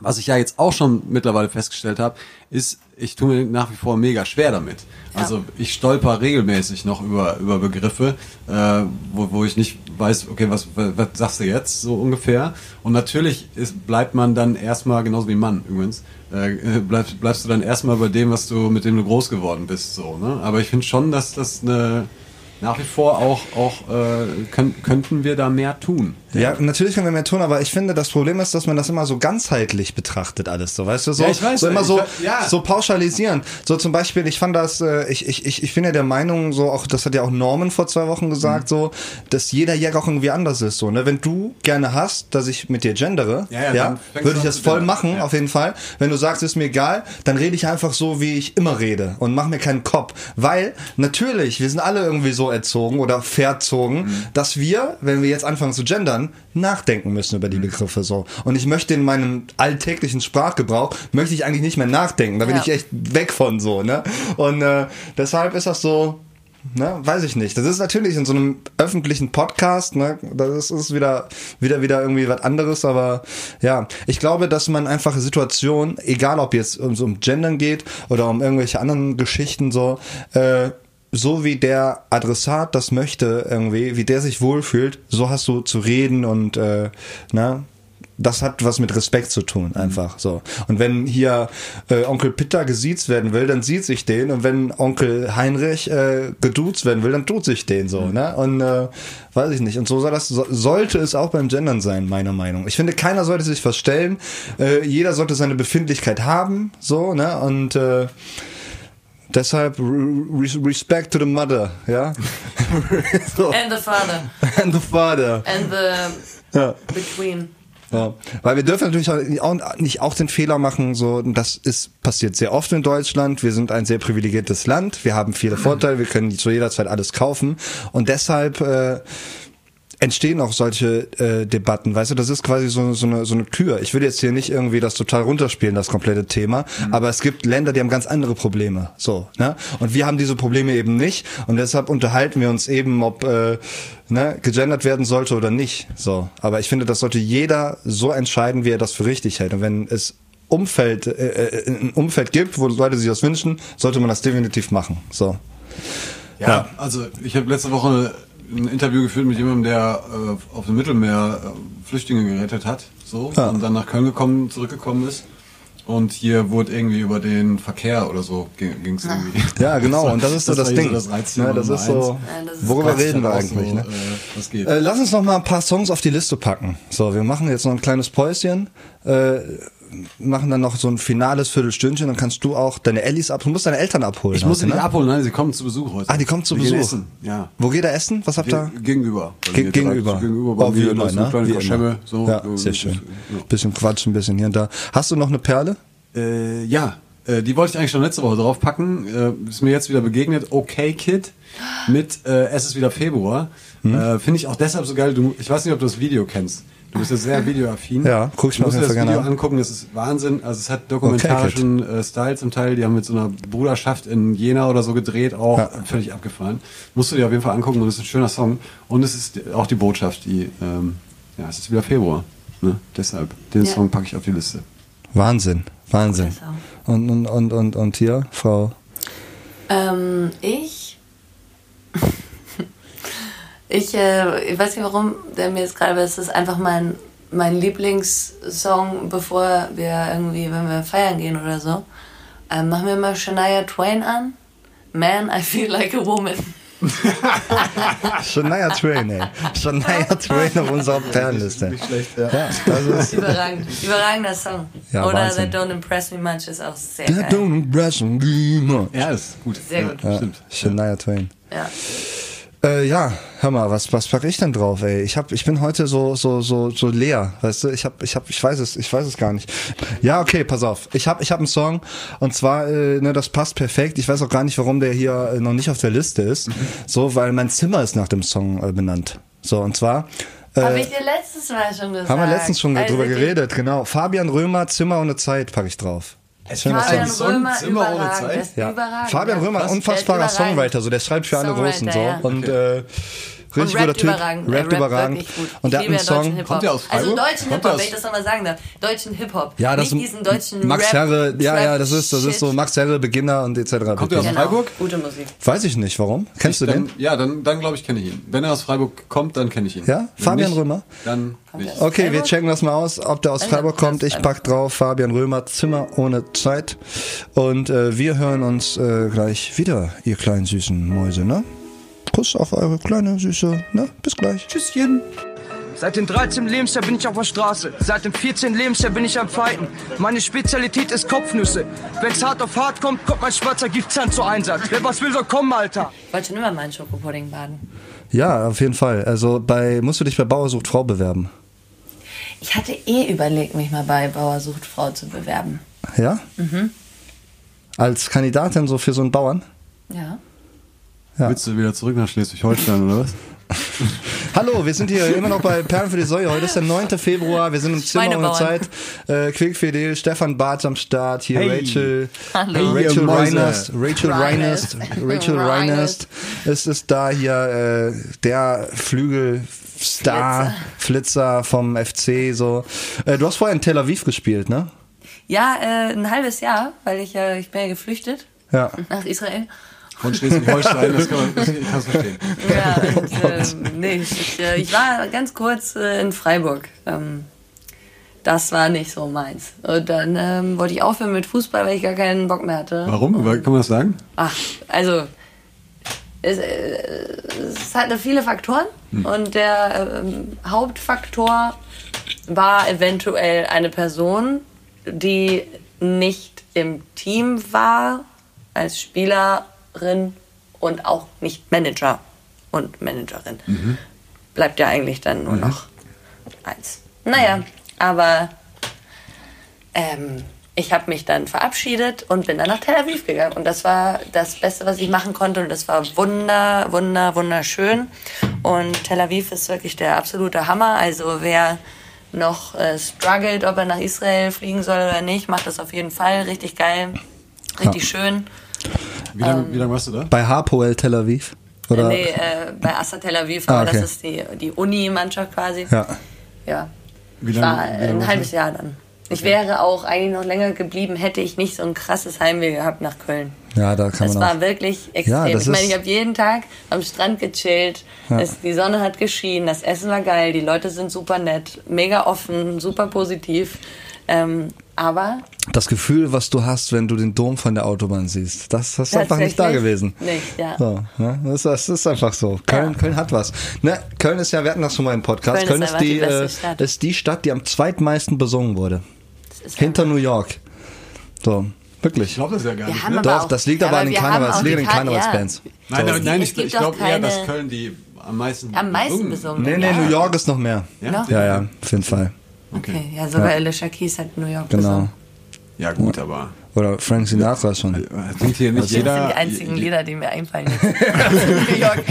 Was ich ja jetzt auch schon mittlerweile festgestellt habe, ist, ich tue mir nach wie vor mega schwer damit. Also ich stolper regelmäßig noch über, über Begriffe, äh, wo, wo ich nicht weiß, okay, was, was, was sagst du jetzt so ungefähr? Und natürlich ist, bleibt man dann erstmal, genauso wie Mann übrigens, äh, bleibst, bleibst du dann erstmal bei dem, was du, mit dem du groß geworden bist. So, ne? Aber ich finde schon, dass das eine nach wie vor auch, auch äh, können, könnten wir da mehr tun. Ja, natürlich können wir mehr tun, aber ich finde, das Problem ist, dass man das immer so ganzheitlich betrachtet alles, so, weißt du, so, Ja, weiß, so immer so, ja. so pauschalisieren. So zum Beispiel, ich fand das, äh, ich, ich, ich, ich bin ja der Meinung, so auch, das hat ja auch Norman vor zwei Wochen gesagt, Mhm. so, dass jeder Jäger auch irgendwie anders ist, so, ne, wenn du gerne hast, dass ich mit dir gendere, Ja, ja, würde ich das voll machen, auf jeden Fall. Wenn du sagst, ist mir egal, dann rede ich einfach so, wie ich immer rede und mach mir keinen Kopf, weil natürlich, wir sind alle irgendwie so erzogen oder verzogen, Mhm. dass wir, wenn wir jetzt anfangen zu gendern, nachdenken müssen über die Begriffe so. Und ich möchte in meinem alltäglichen Sprachgebrauch, möchte ich eigentlich nicht mehr nachdenken. Da bin Ja. ich echt weg von so, ne? Und äh, deshalb ist das so, Ne, weiß ich nicht. Das ist natürlich in so einem öffentlichen Podcast, ne, das ist, ist wieder, wieder, wieder irgendwie was anderes, aber ja, ich glaube, dass man einfach Situationen, egal ob jetzt um, so um Gendern geht oder um irgendwelche anderen Geschichten so, äh, so wie der Adressat das möchte irgendwie, wie der sich wohlfühlt, so hast du zu reden und äh, ne, das hat was mit Respekt zu tun, einfach so. Und wenn hier äh, Onkel Pitter gesiezt werden will, dann sieht sich den. Und wenn Onkel Heinrich äh, geduzt werden will, dann tut sich den so, ne? Und äh, weiß ich nicht. Und so soll das, so, sollte es auch beim Gendern sein, meiner Meinung. Ich finde, keiner sollte sich verstellen. Äh, jeder sollte seine Befindlichkeit haben, so, ne? Und äh, deshalb re Respect to the mother, ja? (laughs) so. And the father. And the father. And the, Ja. the queen. Ja, weil wir dürfen natürlich auch nicht auch den Fehler machen, so, das ist passiert sehr oft in Deutschland. Wir sind ein sehr privilegiertes Land, wir haben viele Vorteile, wir können zu jeder Zeit alles kaufen und deshalb äh, entstehen auch solche äh, Debatten, weißt du, das ist quasi so, so, eine, so eine Kür. Ich will jetzt hier nicht irgendwie das total runterspielen, das komplette Thema, aber es gibt Länder, die haben ganz andere Probleme, so, ne? Und wir haben diese Probleme eben nicht und deshalb unterhalten wir uns eben, ob äh, ne, gegendert werden sollte oder nicht, so. Aber ich finde, das sollte jeder so entscheiden, wie er das für richtig hält. Und wenn es Umfeld, äh, äh, ein Umfeld gibt, wo Leute sich das wünschen, sollte man das definitiv machen, so. Ja, Ja. also ich habe letzte Woche ein Interview geführt mit jemandem, der äh, auf dem Mittelmeer äh, Flüchtlinge gerettet hat, so Ja. und dann nach Köln gekommen, zurückgekommen ist. Und hier wurde irgendwie über den Verkehr oder so ging es irgendwie. (laughs) Ja, genau, und das ist so das, hier Ding. das Reizthema Ne, das ist so. Ja, das ist worüber reden wir eigentlich, so, ne? Äh, was geht? Äh, lass uns noch mal ein paar Songs auf die Liste packen. So, wir machen jetzt noch ein kleines Päuschen, äh, machen dann noch so ein finales Viertelstündchen, dann kannst du auch deine Ellis ab, du musst deine Eltern abholen. ich muss sie heute, nicht ne? abholen, nein, sie kommen zu Besuch heute. Ah, die kommt zu Wir Besuch. Essen. Ja. Wo geht er essen? Was habt ihr? Ge- Gegenüber. Ge gegenüber. Gegenüber oh, bei wie mir, immer, ne? kleine immer. so, ja, so, sehr schön. ja. Bisschen quatschen, ein bisschen hier und da. Hast du noch eine Perle? Äh, ja, äh, die wollte ich eigentlich schon letzte Woche draufpacken. Äh, ist mir jetzt wieder begegnet. Okay Kid mit äh, Es ist wieder Februar. Hm? Äh, Finde ich auch deshalb so geil. Du, ich weiß nicht, ob du das Video kennst. Du bist ja sehr videoaffin. Ja, guck ich mir Du musst auf dir jeden das Video gerne an. angucken. Das ist Wahnsinn. Also es hat dokumentarischen äh, Style zum Teil. Die haben mit so einer Bruderschaft in Jena oder so gedreht. Auch Ja. völlig abgefahren. Musst du dir auf jeden Fall angucken. Und es ist ein schöner Song. Und es ist auch die Botschaft, die ähm, ja, es ist wieder Februar. Ne? Deshalb den Ja. Song packe ich auf die Liste. Wahnsinn, Wahnsinn. Und, und, und, und, und hier, Frau. Ähm, ich. Ich, äh, ich weiß nicht warum, der mir jetzt gerade, es ist einfach mein, mein Lieblingssong, bevor wir irgendwie, wenn wir feiern gehen oder so. Ähm, machen wir mal Shania Twain an. Man, I feel like a woman. (laughs) Shania Twain, ey. Shania Twain auf unserer Perlenliste. Nicht schlecht, ja. ja das ist, Überragend. Überragender Song. Ja, oder Wahnsinn. That Don't Impress Me Much ist auch sehr That geil. don't impress me. Ja, ist gut. Sehr gut. Ja, stimmt. Shania Twain. Ja. Äh, ja, hör mal, was was pack ich denn drauf, ey? Ich hab, ich bin heute so so so so leer, weißt du? Ich hab, ich hab, ich weiß es, ich weiß es gar nicht. Ja, okay, pass auf. Ich hab, ich hab einen Song und zwar, äh, ne, das passt perfekt. Ich weiß auch gar nicht, warum der hier äh, noch nicht auf der Liste ist. So, weil mein Zimmer ist nach dem Song äh, benannt. So und zwar. Habe Äh, ich dir letztes Mal schon gesagt. haben wir letztens schon Also drüber geredet, genau. Fabian Römer, Zimmer ohne Zeit, packe ich drauf. Schöner Fabian Song. Römer, Zimmer ohne überragend. Ja. überragend. Fabian. Römer, unfassbarer. Songwriter, so der schreibt für alle Großen so ja. und äh, richtig Und guter rappt Typ, überragend. Er rappt überragend wirklich gut. und der hat einen deutschen Song. Hip-Hop. Kommt der aus Also Freiburg? deutschen Kommt der Hip-Hop, aus- wenn ich das nochmal sagen darf. Deutschen Hip-Hop. Ja, das Nicht diesen deutschen Max Rap, Herre, ja, ja, das ist, das ist so. Max Herre, Beginner und etc. Kommt der aus Genau. Freiburg? Gute Musik. Weiß ich nicht, warum? Kennst du dann, den? Ja, dann, dann glaube ich, kenne ich ihn. Wenn er aus Freiburg kommt, dann kenne ich ihn. Ja? Wenn Fabian nicht, Römer? Dann nicht. Okay, wir checken das mal aus, ob der aus Also, Freiburg kommt. Ich pack drauf Fabian Römer, Zimmer ohne Zeit. Und äh, wir hören uns äh, gleich wieder, ihr kleinen süßen Mäuse, ne? Kuss auf eure kleine süße, ne? Bis gleich. Tschüsschen. Seit dem 13. Lebensjahr bin ich auf der Straße. Seit dem 14. Lebensjahr bin ich am Fighten. Meine Spezialität ist Kopfnüsse. Wenn's hart auf hart kommt, kommt mein schwarzer Giftzahn zu Einsatz. Wer was will, soll kommen, Alter. Ich wollte schon immer mal einen Schokopudding baden. Ja, auf jeden Fall. Also bei musst du dich bei Bauer sucht Frau bewerben. Ich hatte eh überlegt, mich mal bei Bauer sucht Frau zu bewerben. Ja? Als Kandidatin so für so einen Bauern? Ja. Ja. Willst du wieder zurück nach Schleswig-Holstein oder was? (laughs) Hallo, wir sind hier immer noch bei Perlen für die Säue. Heute ist der 9. Februar. Wir sind im Zimmer ohne. Zeit. Äh, Quickfidel, Stefan Barth am Start. Hier Hey. Rachel. Hallo. Rachel Hey, Mäuse. Reinest. Rachel Reinest. Reinest. Rachel Reinest ist, ist da hier äh, der Flügelstar, Flitzer vom FC. So. Äh, du hast vorher in Tel Aviv gespielt, ne? Ja, äh, ein halbes Jahr, weil ich ja, ich bin ja geflüchtet Ja. nach Israel. Von Schleswig-Holstein, das kann man das, verstehen. Ja, und, ähm, nee, ich, äh, ich war ganz kurz äh, in Freiburg. Ähm, das war nicht so meins. Und dann ähm, wollte ich aufhören mit Fußball, weil ich gar keinen Bock mehr hatte. Warum? Kann man das sagen? Ach, also es, äh, es hatte viele Faktoren und der ähm, Hauptfaktor war eventuell eine Person, die nicht im Team war als Spielerin und auch nicht Manager und Managerin. Bleibt ja eigentlich dann nur noch eins. Naja, aber ähm, ich habe mich dann verabschiedet und bin dann nach Tel Aviv gegangen. Und das war das Beste, was ich machen konnte. Und das war wunder, wunder, wunderschön. Und Tel Aviv ist wirklich der absolute Hammer. Also wer noch äh, struggelt, ob er nach Israel fliegen soll oder nicht, macht das auf jeden Fall. Richtig geil, richtig schön. Wie lange wie lang warst du da? Bei Hapoel Tel Aviv? Oder? Nee, äh, bei Assa Tel Aviv, Ah, aber okay. das ist die, die Uni-Mannschaft quasi. Ja. Ja. Wie Ich lange- war wie lange ein halbes? Jahr dann. Ich wäre auch eigentlich noch länger geblieben, hätte ich nicht so ein krasses Heimweh gehabt nach Köln. Ja, da kann Das man auch. war wirklich extrem. Ja, das ich meine, ich habe jeden Tag am Strand gechillt. Es, die Sonne hat geschienen, das Essen war geil, die Leute sind super nett, mega offen, super positiv. Ähm, aber Das Gefühl, was du hast, wenn du den Dom von der Autobahn siehst, das, ist einfach nicht da gewesen. nicht, ja. So, ne? das, das ist einfach so. Köln, Ja. Köln hat was. Ne? Köln ist ja, wir hatten das schon mal im Podcast, Köln Köln, ist ist, die, die äh, Stadt. ist die Stadt, die am zweitmeisten besungen wurde. Hinter New York. So, wirklich. Ich glaube das ja gar Wir nicht. Ne? Doch, auch- das liegt Ja, aber an den Karnevals, liegt an den Kar- Karnevalsbands. Nein, So. nein, nein, Es ich, ich glaube eher, dass Köln die am meisten am meisten besungen- besungen. Nee, nee, ja. New York ist noch mehr. Ja? Ja, ja, auf jeden Fall. Okay, ja, sogar Alicia Keys hat New York Genau. besungen. Ja, gut, aber Oder Frank Sinatra schon. äh, singt hier nicht Das jeder. sind die einzigen Lieder, die mir einfallen. (laughs) (laughs) New York.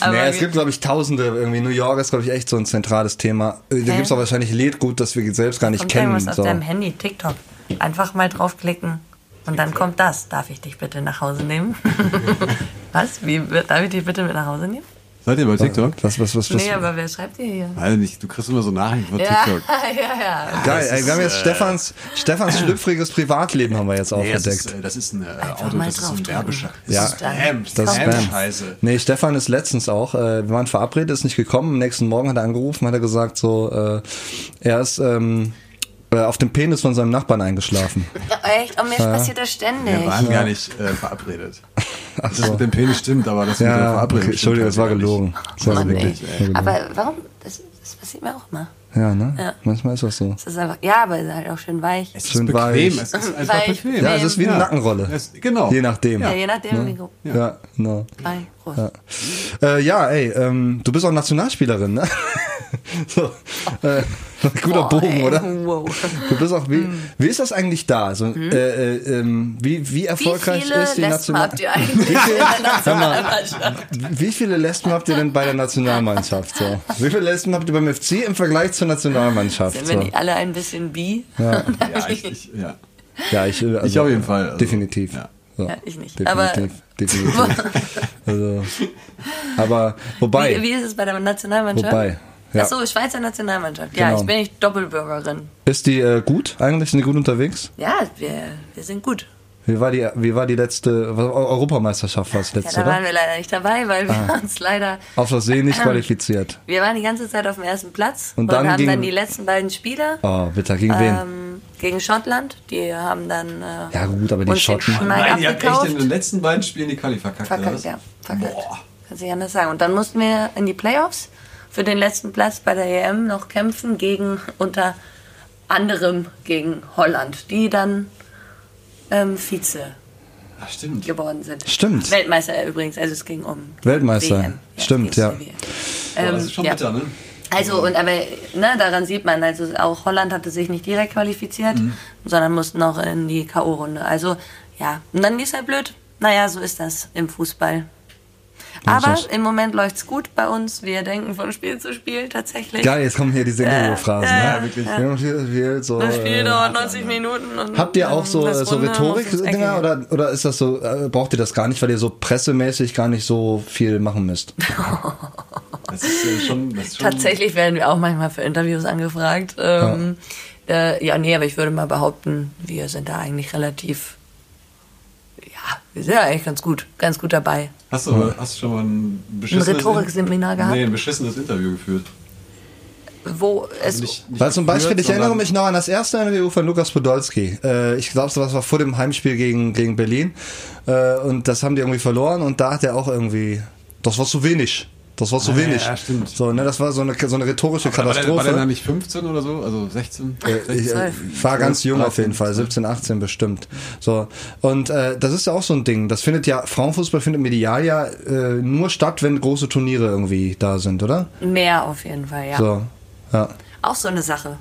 Aber nee, es gibt, glaube ich, tausende. Irgendwie New York ist, glaube ich, echt so ein zentrales Thema. Äh, Da gibt es auch wahrscheinlich Liedgut, das wir selbst gar nicht kommt kennen. irgendwas auf So. deinem Handy, TikTok. Einfach mal draufklicken und dann kommt das. Darf ich dich bitte nach Hause nehmen? (laughs) was? Wie, darf ich dich bitte mit nach Hause nehmen? Seid ihr bei TikTok? Was, was, was, was? Nee, aber wer schreibt dir hier? Weiß nicht, du kriegst immer so Nachrichten von Ja, TikTok. (laughs) ja, ja. Geil, ey, wir haben jetzt äh, Stefans, Stefans (laughs) schlüpfriges Privatleben haben wir jetzt Nee, das aufgedeckt. ist, äh, das ist ein äh, Auto, das ist ein. Werbescheiß. Ja. Spam, Das ist Spam. Scheiße. Nee, Stefan ist letztens auch, äh, wir waren verabredet, ist nicht gekommen. Am nächsten Morgen hat er angerufen, hat er gesagt, so, äh, er ist ähm, äh, auf dem Penis von seinem Nachbarn eingeschlafen. ja (laughs) echt? Und mir passiert das ständig. Wir waren gar nicht äh, verabredet. (laughs) Das mit dem Penis stimmt, aber das mit der Ja, Verabredung okay, Entschuldigung, das war gelogen. Das war Mann, wirklich, ey. Aber warum? Das, das passiert mir auch immer. Ja, ne? Ja. Manchmal ist das so. Das ist einfach, ja, aber es ist halt auch schön weich. Es Schön ist bequem, weich. es ist einfach (laughs) Weich. bequem. Ja, es ist wie eine Ja. Nackenrolle. Es, genau. Je nachdem. Ja, Ja, je nachdem, wie groß. ja genau. Groß. Ja. Äh, ja, ey, ähm, du bist auch Nationalspielerin, ne? (laughs) so, äh, guter Boah, Bogen, ey, oder? Wow. Du bist auch, wie, wie ist das eigentlich da? Also, äh, äh, ähm, wie, wie Wie erfolgreich viele ist die Lesben National... habt ihr (laughs) eigentlich Wie in viel- der Sag mal, Nationalmannschaft? wie viele Lesben habt ihr denn bei der Nationalmannschaft? So? Wie viele Lesben habt ihr beim FC im Vergleich zur Nationalmannschaft? Sind So? wir nicht alle ein bisschen bi? Ja. (laughs) Ja, ich, ich, ja. Ja, ich, also, Ich auf jeden Fall, also, definitiv. ja. So, Ja, ich nicht. Definitiv, Aber- definitiv. also, aber wobei, Wie, wie ist es bei der Nationalmannschaft? wobei, ja. Ach so, Schweizer Nationalmannschaft. Ja, Genau. ich bin nicht Doppelbürgerin. ist die äh, gut eigentlich? Sind die gut unterwegs? Ja, wir, wir sind gut. Wie war die, wie war die letzte was, Europameisterschaft war es Ja, letzte, da waren oder? wir leider nicht dabei, weil wir Ah. uns leider. Auf Versehen nicht (clears throat) qualifiziert. Wir waren die ganze Zeit auf dem ersten Platz Und und, dann haben dann die letzten beiden Spiele Oh, bitte, gegen wen? ähm, gegen Schottland. Die haben dann äh, Ja, gut, aber die Schotten- den Nein, ihr habt echt in den letzten beiden Spielen die Quali verkackt. Verkackt, ja. Verkackt. Boah. Kann sich anders sagen. Und dann mussten wir in die Playoffs für den letzten Platz bei der EM noch kämpfen gegen unter anderem gegen Holland, die dann ähm, Vize Ach, stimmt. geworden sind. Stimmt. Weltmeister übrigens, also es ging um Weltmeister. WM. Stimmt, ja. um WM. Boah, das Ähm, ist schon ja. bitter, ne? Also und aber ne, daran sieht man, also auch Holland hatte sich nicht direkt qualifiziert, sondern mussten auch in die K.O.-Runde. Also ja, und dann ist halt blöd. Naja, so ist das im Fußball. Aber sonst- im Moment läuft's gut bei uns. Wir denken von Spiel zu Spiel tatsächlich. Geil, jetzt kommen hier diese Interviewphrasen. ja, ne? wirklich. Wir haben viel- viel so, Das Spiel äh, dauert 90 Minuten. Und Habt ihr auch so, das äh, so Rhetorik-Dinger oder, oder ist das so, äh, braucht ihr das gar nicht, weil ihr so pressemäßig gar nicht so viel machen müsst? (laughs) Das ist äh, schon, das ist schon Tatsächlich werden wir auch manchmal für Interviews angefragt. Ähm, ja. Äh, ja, nee, aber ich würde mal behaupten, wir sind da eigentlich relativ, ja, wir sind ja eigentlich ganz gut, ganz gut dabei. Hast du, hast du schon mal ein beschissenes Rhetorikseminar gehabt? Nee, ein beschissenes Interview geführt. Wo es, Nicht, nicht Weil zum Beispiel, geführt, ich erinnere mich noch an das erste Interview von Lukas Podolski. Äh, ich glaube, das war vor dem Heimspiel gegen, gegen Berlin. Äh, und das haben die irgendwie verloren und da hat er auch irgendwie, das war zu wenig. Das war zu Ah, wenig. ja, stimmt. So, ne, das war so eine, so eine rhetorische War der, war der Katastrophe. nicht 15 oder so? Also 16? Äh, ich, äh, war ganz jung auf jeden Fall, 17, 18 bestimmt. So und äh, das ist ja auch so ein Ding. Das findet ja Frauenfußball findet medial ja äh, nur statt, wenn große Turniere irgendwie da sind, oder? mehr auf jeden Fall, ja. So, ja. Auch so eine Sache.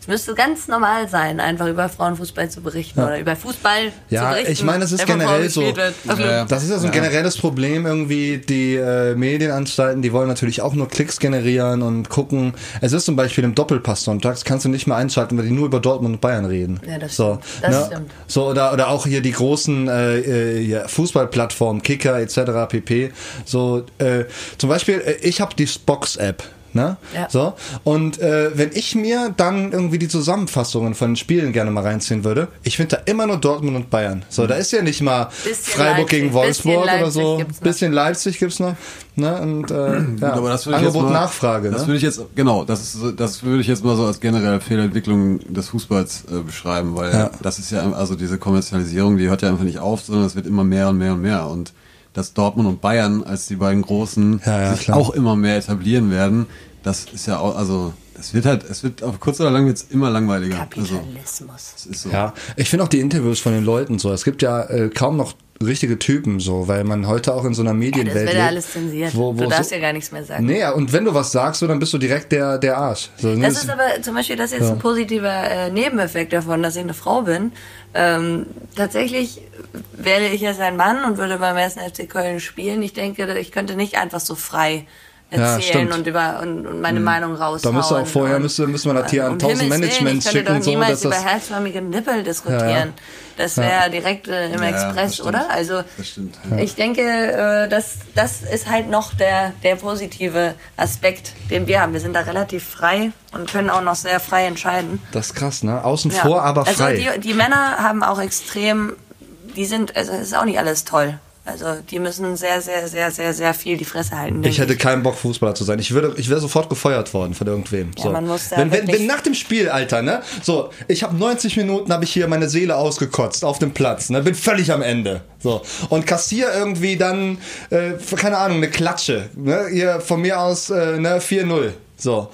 Es müsste ganz normal sein, einfach über Frauenfußball zu berichten Ja. oder über Fußball zu Ja, berichten. ich meine, das ist generell so. Also, Ja, ja. Das ist ja so ein Ja. generelles Problem irgendwie. Die äh, Medienanstalten, die wollen natürlich auch nur Klicks generieren und gucken. Es ist zum Beispiel im Doppelpass sonntags, kannst du nicht mal einschalten, weil die nur über Dortmund und Bayern reden. Ja, das so, stimmt. Das stimmt. So, oder, oder auch hier die großen äh, äh, ja, Fußballplattformen, Kicker etc. pp. So, äh, zum Beispiel, äh, ich habe die Box-App. Ne? Ja. So. Und äh, wenn ich mir dann irgendwie die Zusammenfassungen von den Spielen gerne mal reinziehen würde, ich finde da immer nur Dortmund und Bayern. So, da ist ja nicht mal Bisschen Freiburg gegen Leipzig, Wolfsburg bisschen oder so. Gibt's noch. Bisschen Leipzig gibt's noch. Ne? Und äh, ja, Gut, aber das würde ich Angebot jetzt mal, Nachfrage. Das Ne? würde ich jetzt, genau, das, das würde ich jetzt mal so als generelle Fehlentwicklung des Fußballs äh, beschreiben, weil Ja. das ist ja, also diese Kommerzialisierung, die hört ja einfach nicht auf, sondern es wird immer mehr und mehr und mehr. Und dass Dortmund und Bayern als die beiden großen Ja, ja, sich klar. auch immer mehr etablieren werden, das ist ja auch, also das wird halt, es wird auf kurz oder lang wird's immer langweiliger. Also, Kapitalismus. das ist so. Ja, ich finde auch die Interviews von den Leuten so. Es gibt ja äh, kaum noch richtige Typen so, weil man heute auch in so einer Ja, das Medienwelt wird ja alles zensiert. Wo, wo du darfst so, ja gar nichts mehr sagen. Nee, und wenn du was sagst, so, dann bist du direkt der, der Arsch. So, Das ist aber zum Beispiel das ist jetzt ein positiver äh, Nebeneffekt davon, dass ich eine Frau bin. Ähm, tatsächlich wäre ich jetzt ein Mann und würde beim 1. FC Köln spielen. Ich denke, ich könnte nicht einfach so frei Ja, erzählen stimmt. und über und, und meine Meinung raushauen. Da müsste auch vorher, und, müsste, müsste man das hier an 1000 Himmels Willen, Managements ich schicken, doch so, niemals dass über das, herzförmige Nippel diskutieren. Ja, ja. Das wäre direkt äh, im Ja, ja, Express, oder? Also stimmt. ich denke, äh, das, das ist halt noch der, der positive Aspekt, den wir haben. Wir sind da relativ frei und können auch noch sehr frei entscheiden. das ist krass, ne? Außen Ja. vor, aber frei. Also die, die Männer haben auch extrem, die sind, also es ist auch nicht alles toll. Also die müssen sehr, sehr, sehr, sehr, sehr viel die Fresse halten. Ich hätte keinen Bock, Fußballer zu sein. Ich würde, ich wäre sofort gefeuert worden von irgendwem. Ja, so. man muss da wenn, wenn, wenn nach dem Spiel, Alter, ne? So, ich habe 90 Minuten, habe ich hier meine Seele ausgekotzt auf dem Platz, ne? Bin völlig am Ende. So und kassier irgendwie dann, äh, keine Ahnung, eine Klatsche, ne? Hier von mir aus, äh, ne? 4-0. So.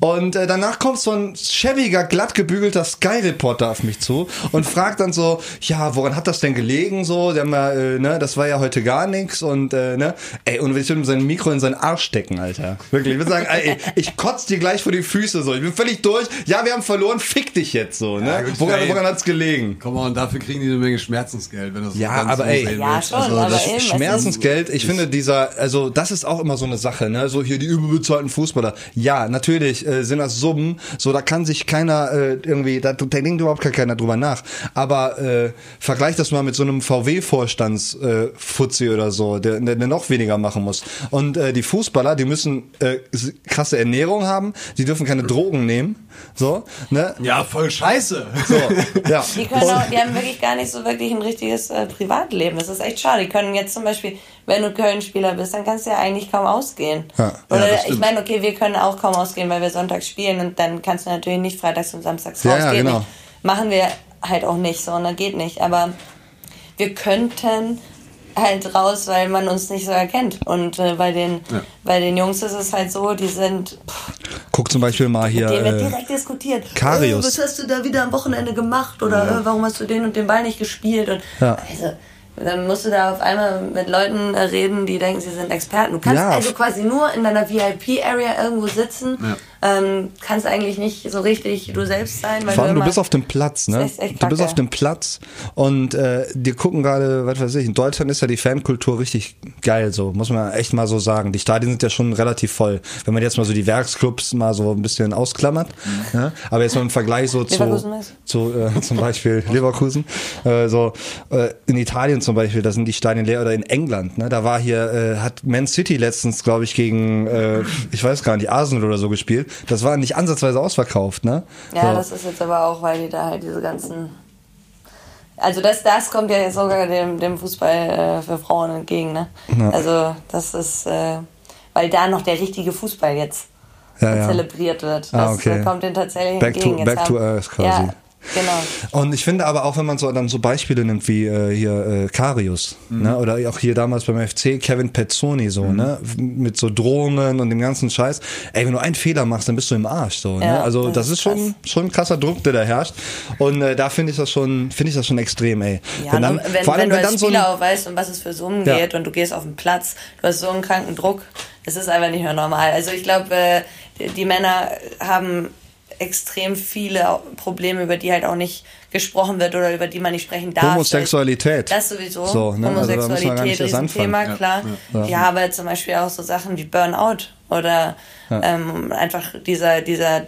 Und äh, danach kommt so ein schäbiger, glatt gebügelter Sky-Reporter auf mich zu und fragt dann so, ja, woran hat das denn gelegen? So, der ja, äh, ne, das war ja heute gar nichts und äh, ne, ey, und ich würde ihm sein Mikro in seinen Arsch stecken, Alter. Wirklich. Ich würde sagen, ey, ich kotz dir gleich vor die Füße so. Ich bin völlig durch. Ja, wir haben verloren, fick dich jetzt so, ne? Ja, gut, woran, woran hat's gelegen? Komm mal, und dafür kriegen die eine Menge Schmerzensgeld, wenn das so Ja, ganz aber so ey. Ja, schon, Also, aber das- eben, Schmerzensgeld, ich finde dieser, also das ist auch immer so eine Sache, ne? So hier die überbezahlten Fußballer. Ja, natürlich äh, sind das Summen, so da kann sich keiner äh, irgendwie, da, da denkt überhaupt gar keiner drüber nach. Aber äh, vergleich das mal mit so einem VW-Vorstands äh, Fuzzi oder so, der, der, der noch weniger machen muss. Und äh, die Fußballer, die müssen äh, krasse Ernährung haben, die dürfen keine Drogen nehmen, so, ne? ja, voll scheiße. So, ja. Die, können auch, die haben wirklich gar nicht so wirklich ein richtiges äh, Privatleben. Das ist echt schade. Die können jetzt zum Beispiel, wenn du Köln-Spieler bist, dann kannst du ja eigentlich kaum ausgehen. Ja. Oder Ja, das ich meine, okay, wir können auch kaum ausgehen, weil wir sonntags spielen und dann kannst du natürlich nicht freitags und samstags Ja, raus. ja, geht genau. Machen wir halt auch nicht so und dann geht nicht. Aber wir könnten halt raus, weil man uns nicht so erkennt. Und äh, bei, den, Ja. bei den Jungs ist es halt so, die sind, pff, Guck zum Beispiel mal hier. mit denen wird Äh, direkt diskutiert. Karius. Äh, was hast du da wieder am Wochenende gemacht? Oder äh, warum hast du den und den Ball nicht gespielt? Und Ja. also, dann musst du da auf einmal mit Leuten reden, die denken, sie sind Experten. Du kannst Ja. also quasi nur in deiner VIP-Area irgendwo sitzen ähm, kannst eigentlich nicht so richtig du selbst sein. Weil Vor allem, du, du bist auf dem Platz, ne? Ist echt Du bist auf dem Platz und äh, die gucken gerade, was weiß ich, in Deutschland ist ja die Fankultur richtig geil, so, muss man echt mal so sagen. Die Stadien sind ja schon relativ voll. Wenn man jetzt mal so die Werksclubs mal so ein bisschen ausklammert, ne? aber jetzt mal im Vergleich so zu, Mhm. Zu äh, zum Beispiel (laughs) Leverkusen, äh, so äh, in Italien zum Beispiel, da sind die Stadien leer oder in England, ne? Da war hier, äh, hat Man City letztens, glaube ich, gegen, äh, ich weiß gar nicht, Arsenal oder so gespielt. Das war nicht ansatzweise ausverkauft, ne? Ja, so. das ist jetzt aber auch, weil die da halt diese ganzen. Also das, das kommt ja jetzt sogar dem, dem Fußball äh, für Frauen entgegen, ne? Ja. Also das ist, äh, weil da noch der richtige Fußball jetzt Ja, ja. zelebriert wird. Das Ah, okay. äh, kommt denen tatsächlich Back to- entgegen. Jetzt back to earth quasi. Ja, genau. Und ich finde aber auch, wenn man so dann so Beispiele nimmt wie äh, hier äh, Karius, Mhm. ne, oder auch hier damals beim FC Kevin Pezzoni so, ne, mit so Drohungen und dem ganzen Scheiß. Ey, wenn du einen Fehler machst, dann bist du im Arsch so, ne? Ja, Also das das ist ist schon schon ein krasser Druck, der da herrscht. Und äh, da finde ich das schon finde ich das schon extrem, ey. Ja, wenn dann, wenn, vor allem wenn du wenn als dann so Spieler ein, auch weißt, um was es für Summen Ja. geht und du gehst auf den Platz, du hast so einen kranken Druck, es ist einfach nicht mehr normal. Also ich glaube, äh, die Männer haben extrem viele Probleme, über die halt auch nicht gesprochen wird oder über die man nicht sprechen darf. Homosexualität. Das sowieso. So, ne? Also Homosexualität erst ist ein. Thema, Ja. klar. Ja. Ja. aber zum Beispiel auch so Sachen wie Burnout oder Ja. ähm, einfach dieser, dieser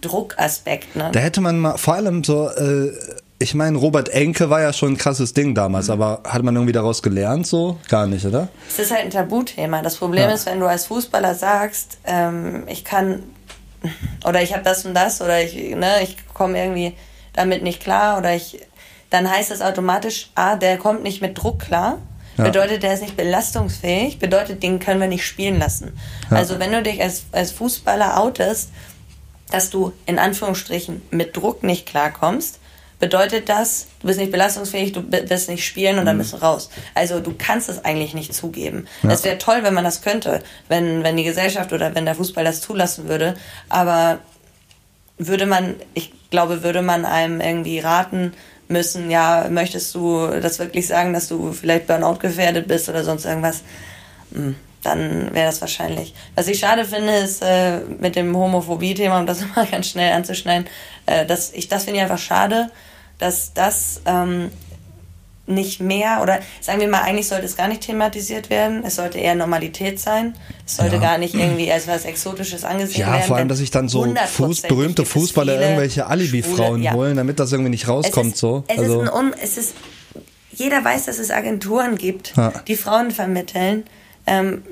Druckaspekt. Ne? Da hätte man mal, vor allem so, äh, ich meine, Robert Enke war ja schon ein krasses Ding damals, Mhm. aber hat man irgendwie daraus gelernt so? Gar nicht, oder? Es ist halt ein Tabuthema. Das Problem Ja. ist, wenn du als Fußballer sagst, ähm, ich kann oder ich habe das und das oder ich, ne, ich komme irgendwie damit nicht klar oder ich, dann heißt das automatisch, ah, der kommt nicht mit Druck klar. Ja. Bedeutet, der ist nicht belastungsfähig, bedeutet, den können wir nicht spielen lassen. Ja. Also wenn du dich als, als Fußballer outest, dass du in Anführungsstrichen mit Druck nicht klarkommst, bedeutet das, du bist nicht belastungsfähig, du wirst nicht spielen und dann bist du raus. Also du kannst es eigentlich nicht zugeben. Ja. Es wäre toll, wenn man das könnte, wenn, wenn die Gesellschaft oder wenn der Fußball das zulassen würde, aber würde man, ich glaube, würde man einem irgendwie raten müssen, ja, möchtest du das wirklich sagen, dass du vielleicht Burnout gefährdet bist oder sonst irgendwas, Hm, dann wäre das wahrscheinlich. Was ich schade finde, ist äh, mit dem Homophobie-Thema, um das (laughs) mal ganz schnell anzuschneiden, äh, ich das finde ich einfach schade, dass das ähm, nicht mehr oder sagen wir mal, eigentlich sollte es gar nicht thematisiert werden. Es sollte eher Normalität sein. Es sollte Ja. gar nicht irgendwie als was Exotisches angesehen Ja, werden. vor allem, dass sich dann so Fuß, berühmte Fußballer irgendwelche Alibi-Frauen ja. holen, damit das irgendwie nicht rauskommt Es ist, so. Es also, ist ein Un es ist, jeder weiß, dass es Agenturen gibt, Ja. die Frauen vermitteln. Ähm,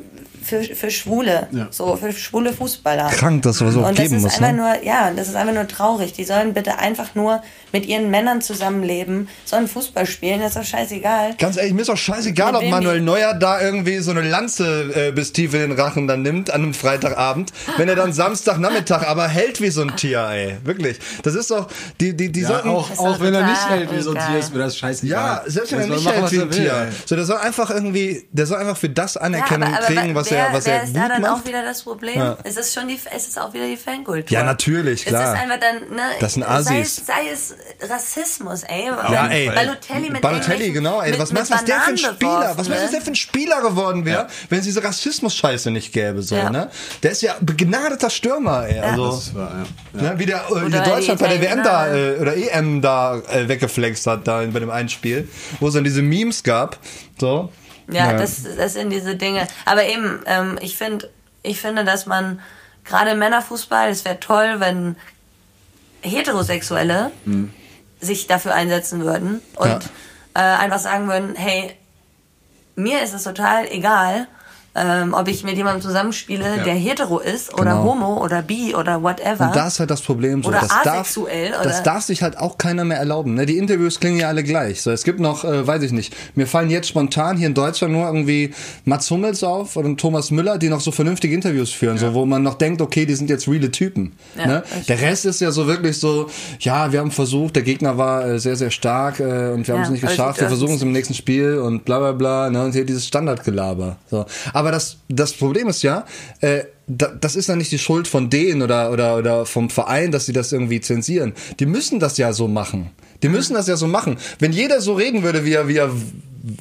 für, für Schwule, Ja. so für schwule Fußballer. Krank, dass sowas auch Und das geben ist muss, einfach ne? nur, ja, das ist einfach nur traurig. Die sollen bitte einfach nur mit ihren Männern zusammenleben, sollen Fußball spielen, das ist doch scheißegal. Ganz ehrlich, mir ist doch scheißegal, Mit ob Manuel Neuer da irgendwie so eine Lanze äh, bis tief in den Rachen dann nimmt an einem Freitagabend, wenn er dann (laughs) Samstagnachmittag aber hält wie so ein Tier, ey. Wirklich. Das ist doch, die, die, die Ja, sollten... auch, Ist auch wenn er nicht hält wie so ein. Tier, ist mir das scheißegal. Ja, selbst wenn er nicht hält wie ein Tier. So, der soll einfach irgendwie, der soll einfach für das Anerkennung aber, aber kriegen, was wer, er, was wer er ist gut da dann macht. auch wieder das Problem? Ja. Es ist schon die, es ist auch wieder die Fankultur. Ja, natürlich, klar. Es ist einfach dann, ne, Das sind sei Assis. es, sei es Rassismus, ey. Ja, ey. Balotelli mit Balotelli, genau, ey. mit, was meinst du, was der für ein Spieler, beworfen was meinst du, was der für ein Spieler geworden wäre, wenn es diese Rassismus-Scheiße nicht gäbe, so, Ja. ne? Der ist ja begnadeter Stürmer, ey. Also, ja. Ja. Ne, wie der äh, Deutschland bei der WM da äh, oder EM da äh, weggeflext hat da bei dem einen Spiel, wo es dann diese Memes gab. So. Ja, Das, das sind diese Dinge. Aber eben, ähm, ich finde, ich finde, dass man gerade im Männerfußball, es wäre toll, wenn Heterosexuelle sich dafür einsetzen würden und Ja. äh, einfach sagen würden, hey, mir ist es total egal, ähm, ob ich mit jemandem zusammenspiele, der hetero ist oder Genau. homo oder bi oder whatever. Und da ist halt das Problem so. Oder das asexuell, darf, oder? Das darf sich halt auch keiner mehr erlauben. Ne? Die Interviews klingen ja alle gleich. So, es gibt noch, äh, weiß ich nicht, mir fallen jetzt spontan hier in Deutschland nur irgendwie Mats Hummels auf oder Thomas Müller, die noch so vernünftige Interviews führen, so wo man noch denkt, okay, die sind jetzt reale Typen. Ja, ne? Der Rest ist ja so wirklich so, ja, wir haben versucht, der Gegner war äh, sehr, sehr stark äh, und wir haben Ja, es nicht geschafft, wir versuchen es im nächsten Spiel und bla bla bla. Ne? Und hier dieses Standardgelaber. So. Aber das, das Problem ist ja, äh, da, das ist dann nicht die Schuld von denen oder, oder, oder vom Verein, dass sie das irgendwie zensieren. Die müssen das ja so machen. Die müssen das ja so machen. Wenn jeder so reden würde, wie er, wie er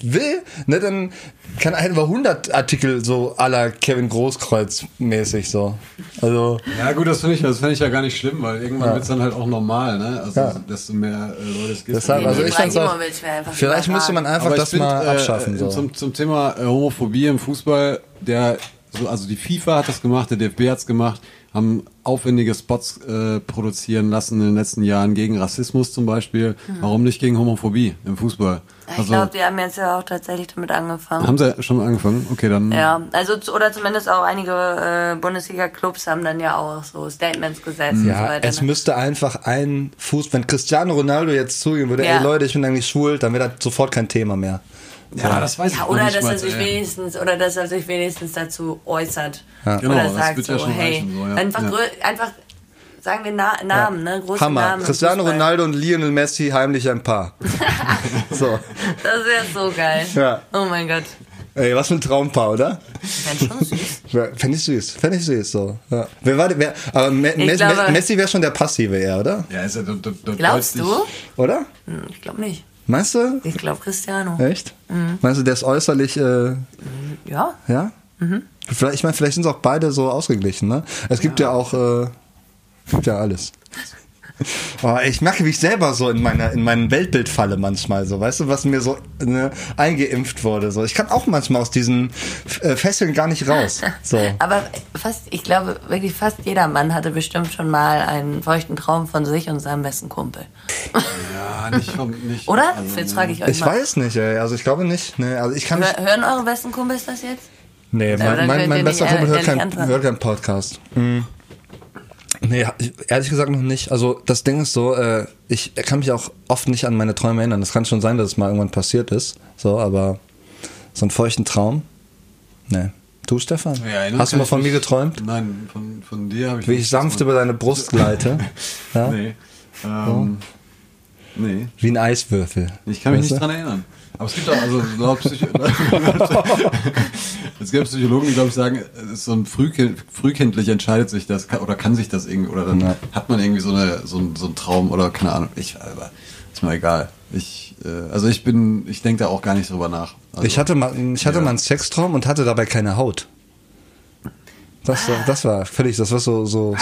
will, ne, dann kann einfach 100 Artikel so aller Kevin Großkreuz mäßig so. Also Ja gut, das finde ich, das finde ich ja gar nicht schlimm, weil irgendwann Ja. wird's dann halt auch normal, ne? Also Ja. desto mehr äh, Leute es gibt. Deshalb, also ich fand's auch, vielleicht müsste man einfach Aber das find, mal äh, abschaffen. äh, So. Zum, zum Thema äh, Homophobie im Fußball, der so, also die FIFA hat das gemacht, der DFB hat's gemacht, haben aufwendige Spots äh, produzieren lassen in den letzten Jahren gegen Rassismus zum Beispiel. Mhm. Warum nicht gegen Homophobie im Fußball? Ich glaube, die haben jetzt ja auch tatsächlich damit angefangen. haben sie schon angefangen? Okay, dann. Ja, also zu- oder zumindest auch einige äh, Bundesliga-Clubs haben dann ja auch so Statements gesetzt und so Ja, weiter. es ne? müsste einfach ein Fuß, wenn Cristiano Ronaldo jetzt zugeben würde, Ja. ey Leute, ich bin eigentlich schwul, dann wäre das sofort kein Thema mehr. Ja, das weiß ja, ich noch oder nicht dass er sich wenigstens oder dass er sich wenigstens dazu äußert. Ja. Genau, oder das sagt wird so, ja schon hey, reichen, so, ja. einfach, Ja. einfach sagen wir Na Namen, ne, große Hammer. Namen. Cristiano. Ronaldo und Lionel Messi heimlich ein Paar. (laughs) so. Das wäre so geil. Ja. Oh mein Gott. Ey, was für ein Traumpaar, oder? Wäre schon süß. Fände ich süß. Fände ich süß, so. Ja. Wer war, wer, aber Me Messi, glaube- Messi wäre schon der Passive eher, oder? Ja, ist ja, du, du, du Glaubst du? Oder? Hm, Ich glaube nicht. Meinst du? Ich glaube Cristiano. Echt? Mhm. Meinst du, der ist äußerlich, äh, Ja. ja? Mhm. Vielleicht, ich meine, vielleicht sind sie auch beide so ausgeglichen, ne? Es gibt ja, auch, äh, gibt ja alles. (laughs) Oh, ich merke, wie ich selber so in meiner in meinem Weltbild falle manchmal so, weißt du, was mir so ne, eingeimpft wurde. So, ich kann auch manchmal aus diesen äh, Fesseln gar nicht raus. (laughs) So. Aber fast, ich glaube, wirklich fast jeder Mann hatte bestimmt schon mal einen feuchten Traum von sich und seinem besten Kumpel. Ja, nicht vom, nicht. (laughs) Oder? also, Jetzt frage ich euch Ich mal. weiß nicht, ey. Also ich glaube nicht. Ne, also ich kann. Hör, hören eure besten Kumpels das jetzt? Nee, mein, mein, mein bester Kumpel hört keinen keinen Podcast. Hm. Nee, ich- ehrlich gesagt noch nicht. Also das Ding ist so, äh, ich kann mich auch oft nicht an meine Träume erinnern. Es kann schon sein, dass es mal irgendwann passiert ist. So, aber so einen feuchten Traum? Nee. Du, Stefan? Ja, Hast du mal von mir geträumt? Nein, von, von dir habe ich Wie ich sanft über deine Brust gleite? (laughs) Ja? Nee. Ähm, Nee. Wie ein Eiswürfel. Ich kann mich Weißt nicht du? dran erinnern. Aber es gibt auch, also laut Psycho (laughs) es gibt Psychologen, die glaube ich sagen, so ein frühkind, frühkindlich entscheidet sich das oder kann sich das irgendwie oder dann Ja. hat man irgendwie so eine so ein, so einen Traum oder keine Ahnung. Ich aber ist mir egal. Ich äh, also ich bin ich denke da auch gar nicht drüber nach. Also, Ich hatte mal, ich hatte Ja. mal einen Sextraum und hatte dabei keine Haut. Das, war- das war völlig, das war so, so,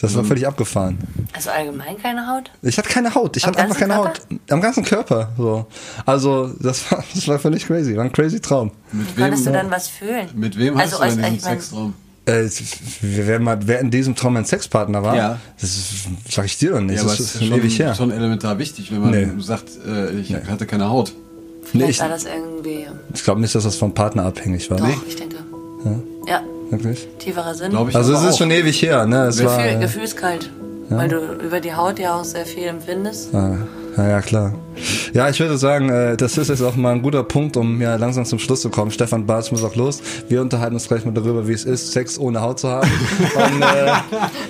das war völlig abgefahren. Also allgemein keine Haut? Ich hatte keine Haut. Ich Am hatte einfach keine Körper? Haut. Am ganzen Körper. So. Also, das war, (laughs) das war völlig crazy. War ein crazy Traum. mit Konntest du wem dann was fühlen? mit wem Also hast du denn diesen Sextraum? Äh, wer, mal, wer in diesem Traum mein Sexpartner war, Ja. das ist, sag ich dir doch nicht. Ja, aber das ist ist schon schon, ewig her. schon elementar wichtig, wenn man Nee. sagt, äh, ich hatte keine Haut. Nee, Vielleicht ich war das irgendwie. ich glaube nicht, dass das vom Partner abhängig war. Doch, ich denke. Ja, Wirklich? tieferer Sinn. Ich Also, es ist auch. schon ewig her, ne? Es war, Gefühl, äh, gefühlskalt. Weil du über die Haut ja auch sehr viel empfindest. Ah, ja, ja, klar. Ja, ich würde sagen, äh, das ist jetzt auch mal ein guter Punkt, um ja langsam zum Schluss zu kommen. Stefan Bartsch muss auch los. Wir unterhalten uns gleich mal darüber, wie es ist, Sex ohne Haut zu haben. (laughs) Und, äh,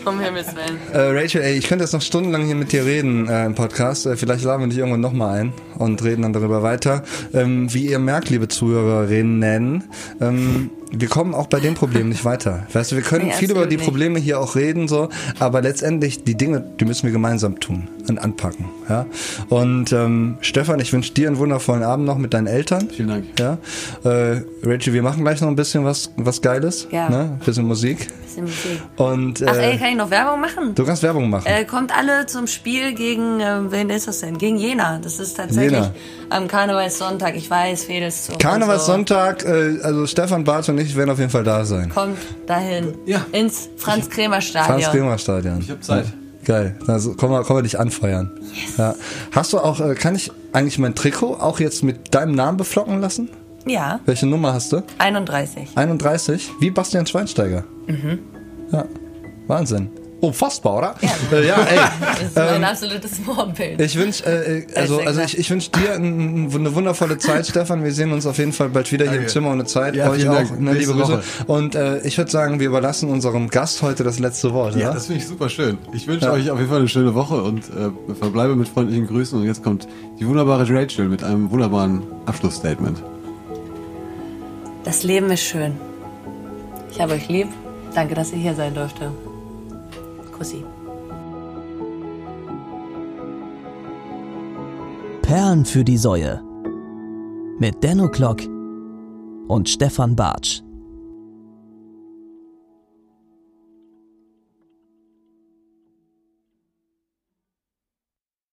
Um Himmels Willen. äh, Rachel, ey, ich könnte jetzt noch stundenlang hier mit dir reden äh, im Podcast. Äh, vielleicht laden wir dich irgendwann nochmal ein und reden dann darüber weiter. Ähm, wie ihr merkt, liebe Zuhörerinnen, ähm, wir kommen auch bei dem Problem nicht weiter. Weißt du, wir können Nee, viel über die. Probleme hier auch reden, so, aber letztendlich die Dinge, die müssen wir gemeinsam tun und anpacken. Ja? Und ähm, Stefan, ich wünsche dir einen wundervollen Abend noch mit deinen Eltern. Vielen Dank. Ja? Äh, Rachel, wir machen gleich noch ein bisschen was, was Geiles. Ja. Ne? Ein bisschen Musik. Bisschen Musik. Und äh, Ach ey, kann ich noch Werbung machen? du kannst Werbung machen. Äh, kommt alle zum Spiel gegen, äh, wen ist das denn? Gegen Jena. Das ist tatsächlich Jena. am Karnevalssonntag. Ich weiß, Fedels zu. Karnevalssonntag, äh, also Stefan Bartsch und ich werden auf jeden Fall da sein. Kommt dahin. Ja. Ins Franz-Kremer-Stadion. Franz-Kremer-Stadion. Ich habe Zeit. Geil. Also kommen wir, kommen wir dich anfeuern. Ja. Hast du auch, äh, kann ich eigentlich mein Trikot auch jetzt mit deinem Namen beflocken lassen? Ja, Welche Nummer hast du? 31. 31? Wie Bastian Schweinsteiger. Mhm. Ja. Wahnsinn. Unfassbar, oder? Ja, äh, ja ey. Das ist mein absolutes Vorbild. Ich wünsche, äh, äh, also, Als also ich, ich wünsche dir ein, eine wundervolle Zeit, Stefan. Wir sehen uns auf jeden Fall bald wieder hier im Danke. Zimmer ohne Zeit. Ja, Euch auch, Dank. ne, liebe Grüße. Woche. Und äh, ich würde sagen, wir überlassen unserem Gast heute das letzte Wort. Ja, oder? das finde ich super schön. Ich wünsche Ja. euch auf jeden Fall eine schöne Woche und äh, verbleibe mit freundlichen Grüßen. Und jetzt kommt die wunderbare Rachel mit einem wunderbaren Abschlussstatement. Das Leben ist schön. Ich habe euch lieb Danke, dass ihr hier sein durfte. Kussi. Perlen für die Säue. Mit Denno Klock und Stefan Bartsch.